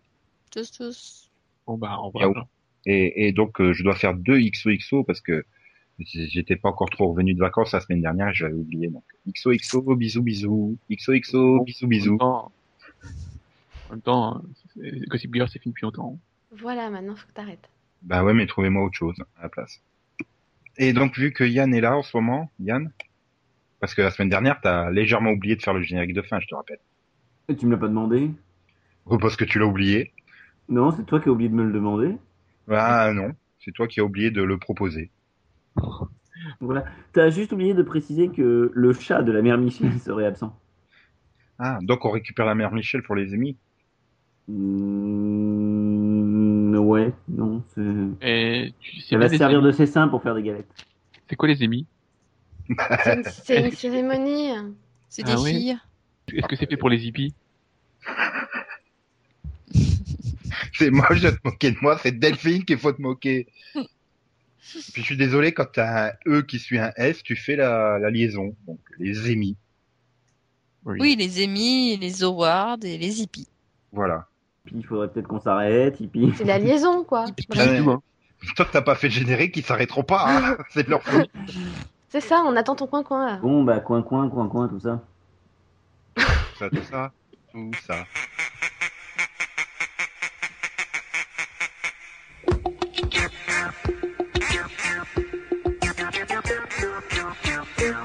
Tchuss, tchuss. Bon bah, au revoir. Et, et donc, euh, je dois faire deux XOXO parce que j'étais pas encore trop revenu de vacances la semaine dernière et j'avais oublié. Donc, XOXO, bisous, bisous. XOXO, bisous, bisous. en même temps, c'est- Gossip Girl, c'est fini depuis longtemps. Voilà, maintenant, faut que t'arrêtes. Bah ouais, mais trouvez-moi autre chose à la place. Et donc, vu que Yann est là en ce moment, Yann, parce que la semaine dernière, t'as légèrement oublié de faire le générique de fin, je te rappelle. Et tu me l'as pas demandé Ou parce que tu l'as oublié. Non, c'est toi qui as oublié de me le demander. Ah non, c'est toi qui as oublié de le proposer. Voilà. T'as juste oublié de préciser que le chat de la mère Michel serait absent. Ah, donc on récupère la mère Michel pour les émis. Mmh, ouais, non, c'est... Et tu sais Elle bien va servir émis de ses seins pour faire des galettes. C'est quoi les émis C'est une, cérémonie. C'est Ah des oui. filles. Est-ce que c'est fait pour les hippies C'est moi, je vais te moquer de moi, c'est Delphine qu'il faut te moquer. Puis je suis désolé, quand t'as un E qui suit un S, tu fais la, la liaison. Donc les émis. Oui, les Emmy, les Howard et les hippies. Voilà. Puis il faudrait peut-être qu'on s'arrête. C'est la liaison, quoi. Ouais. tout, hein. Tant que t'as pas fait le générique, ils s'arrêteront pas. Hein c'est de leur faute. C'est ça, on attend ton coin-coin là. Bon, bah, coin, coin, coin, coin, tout ça. Ça, tout ça, tout ça.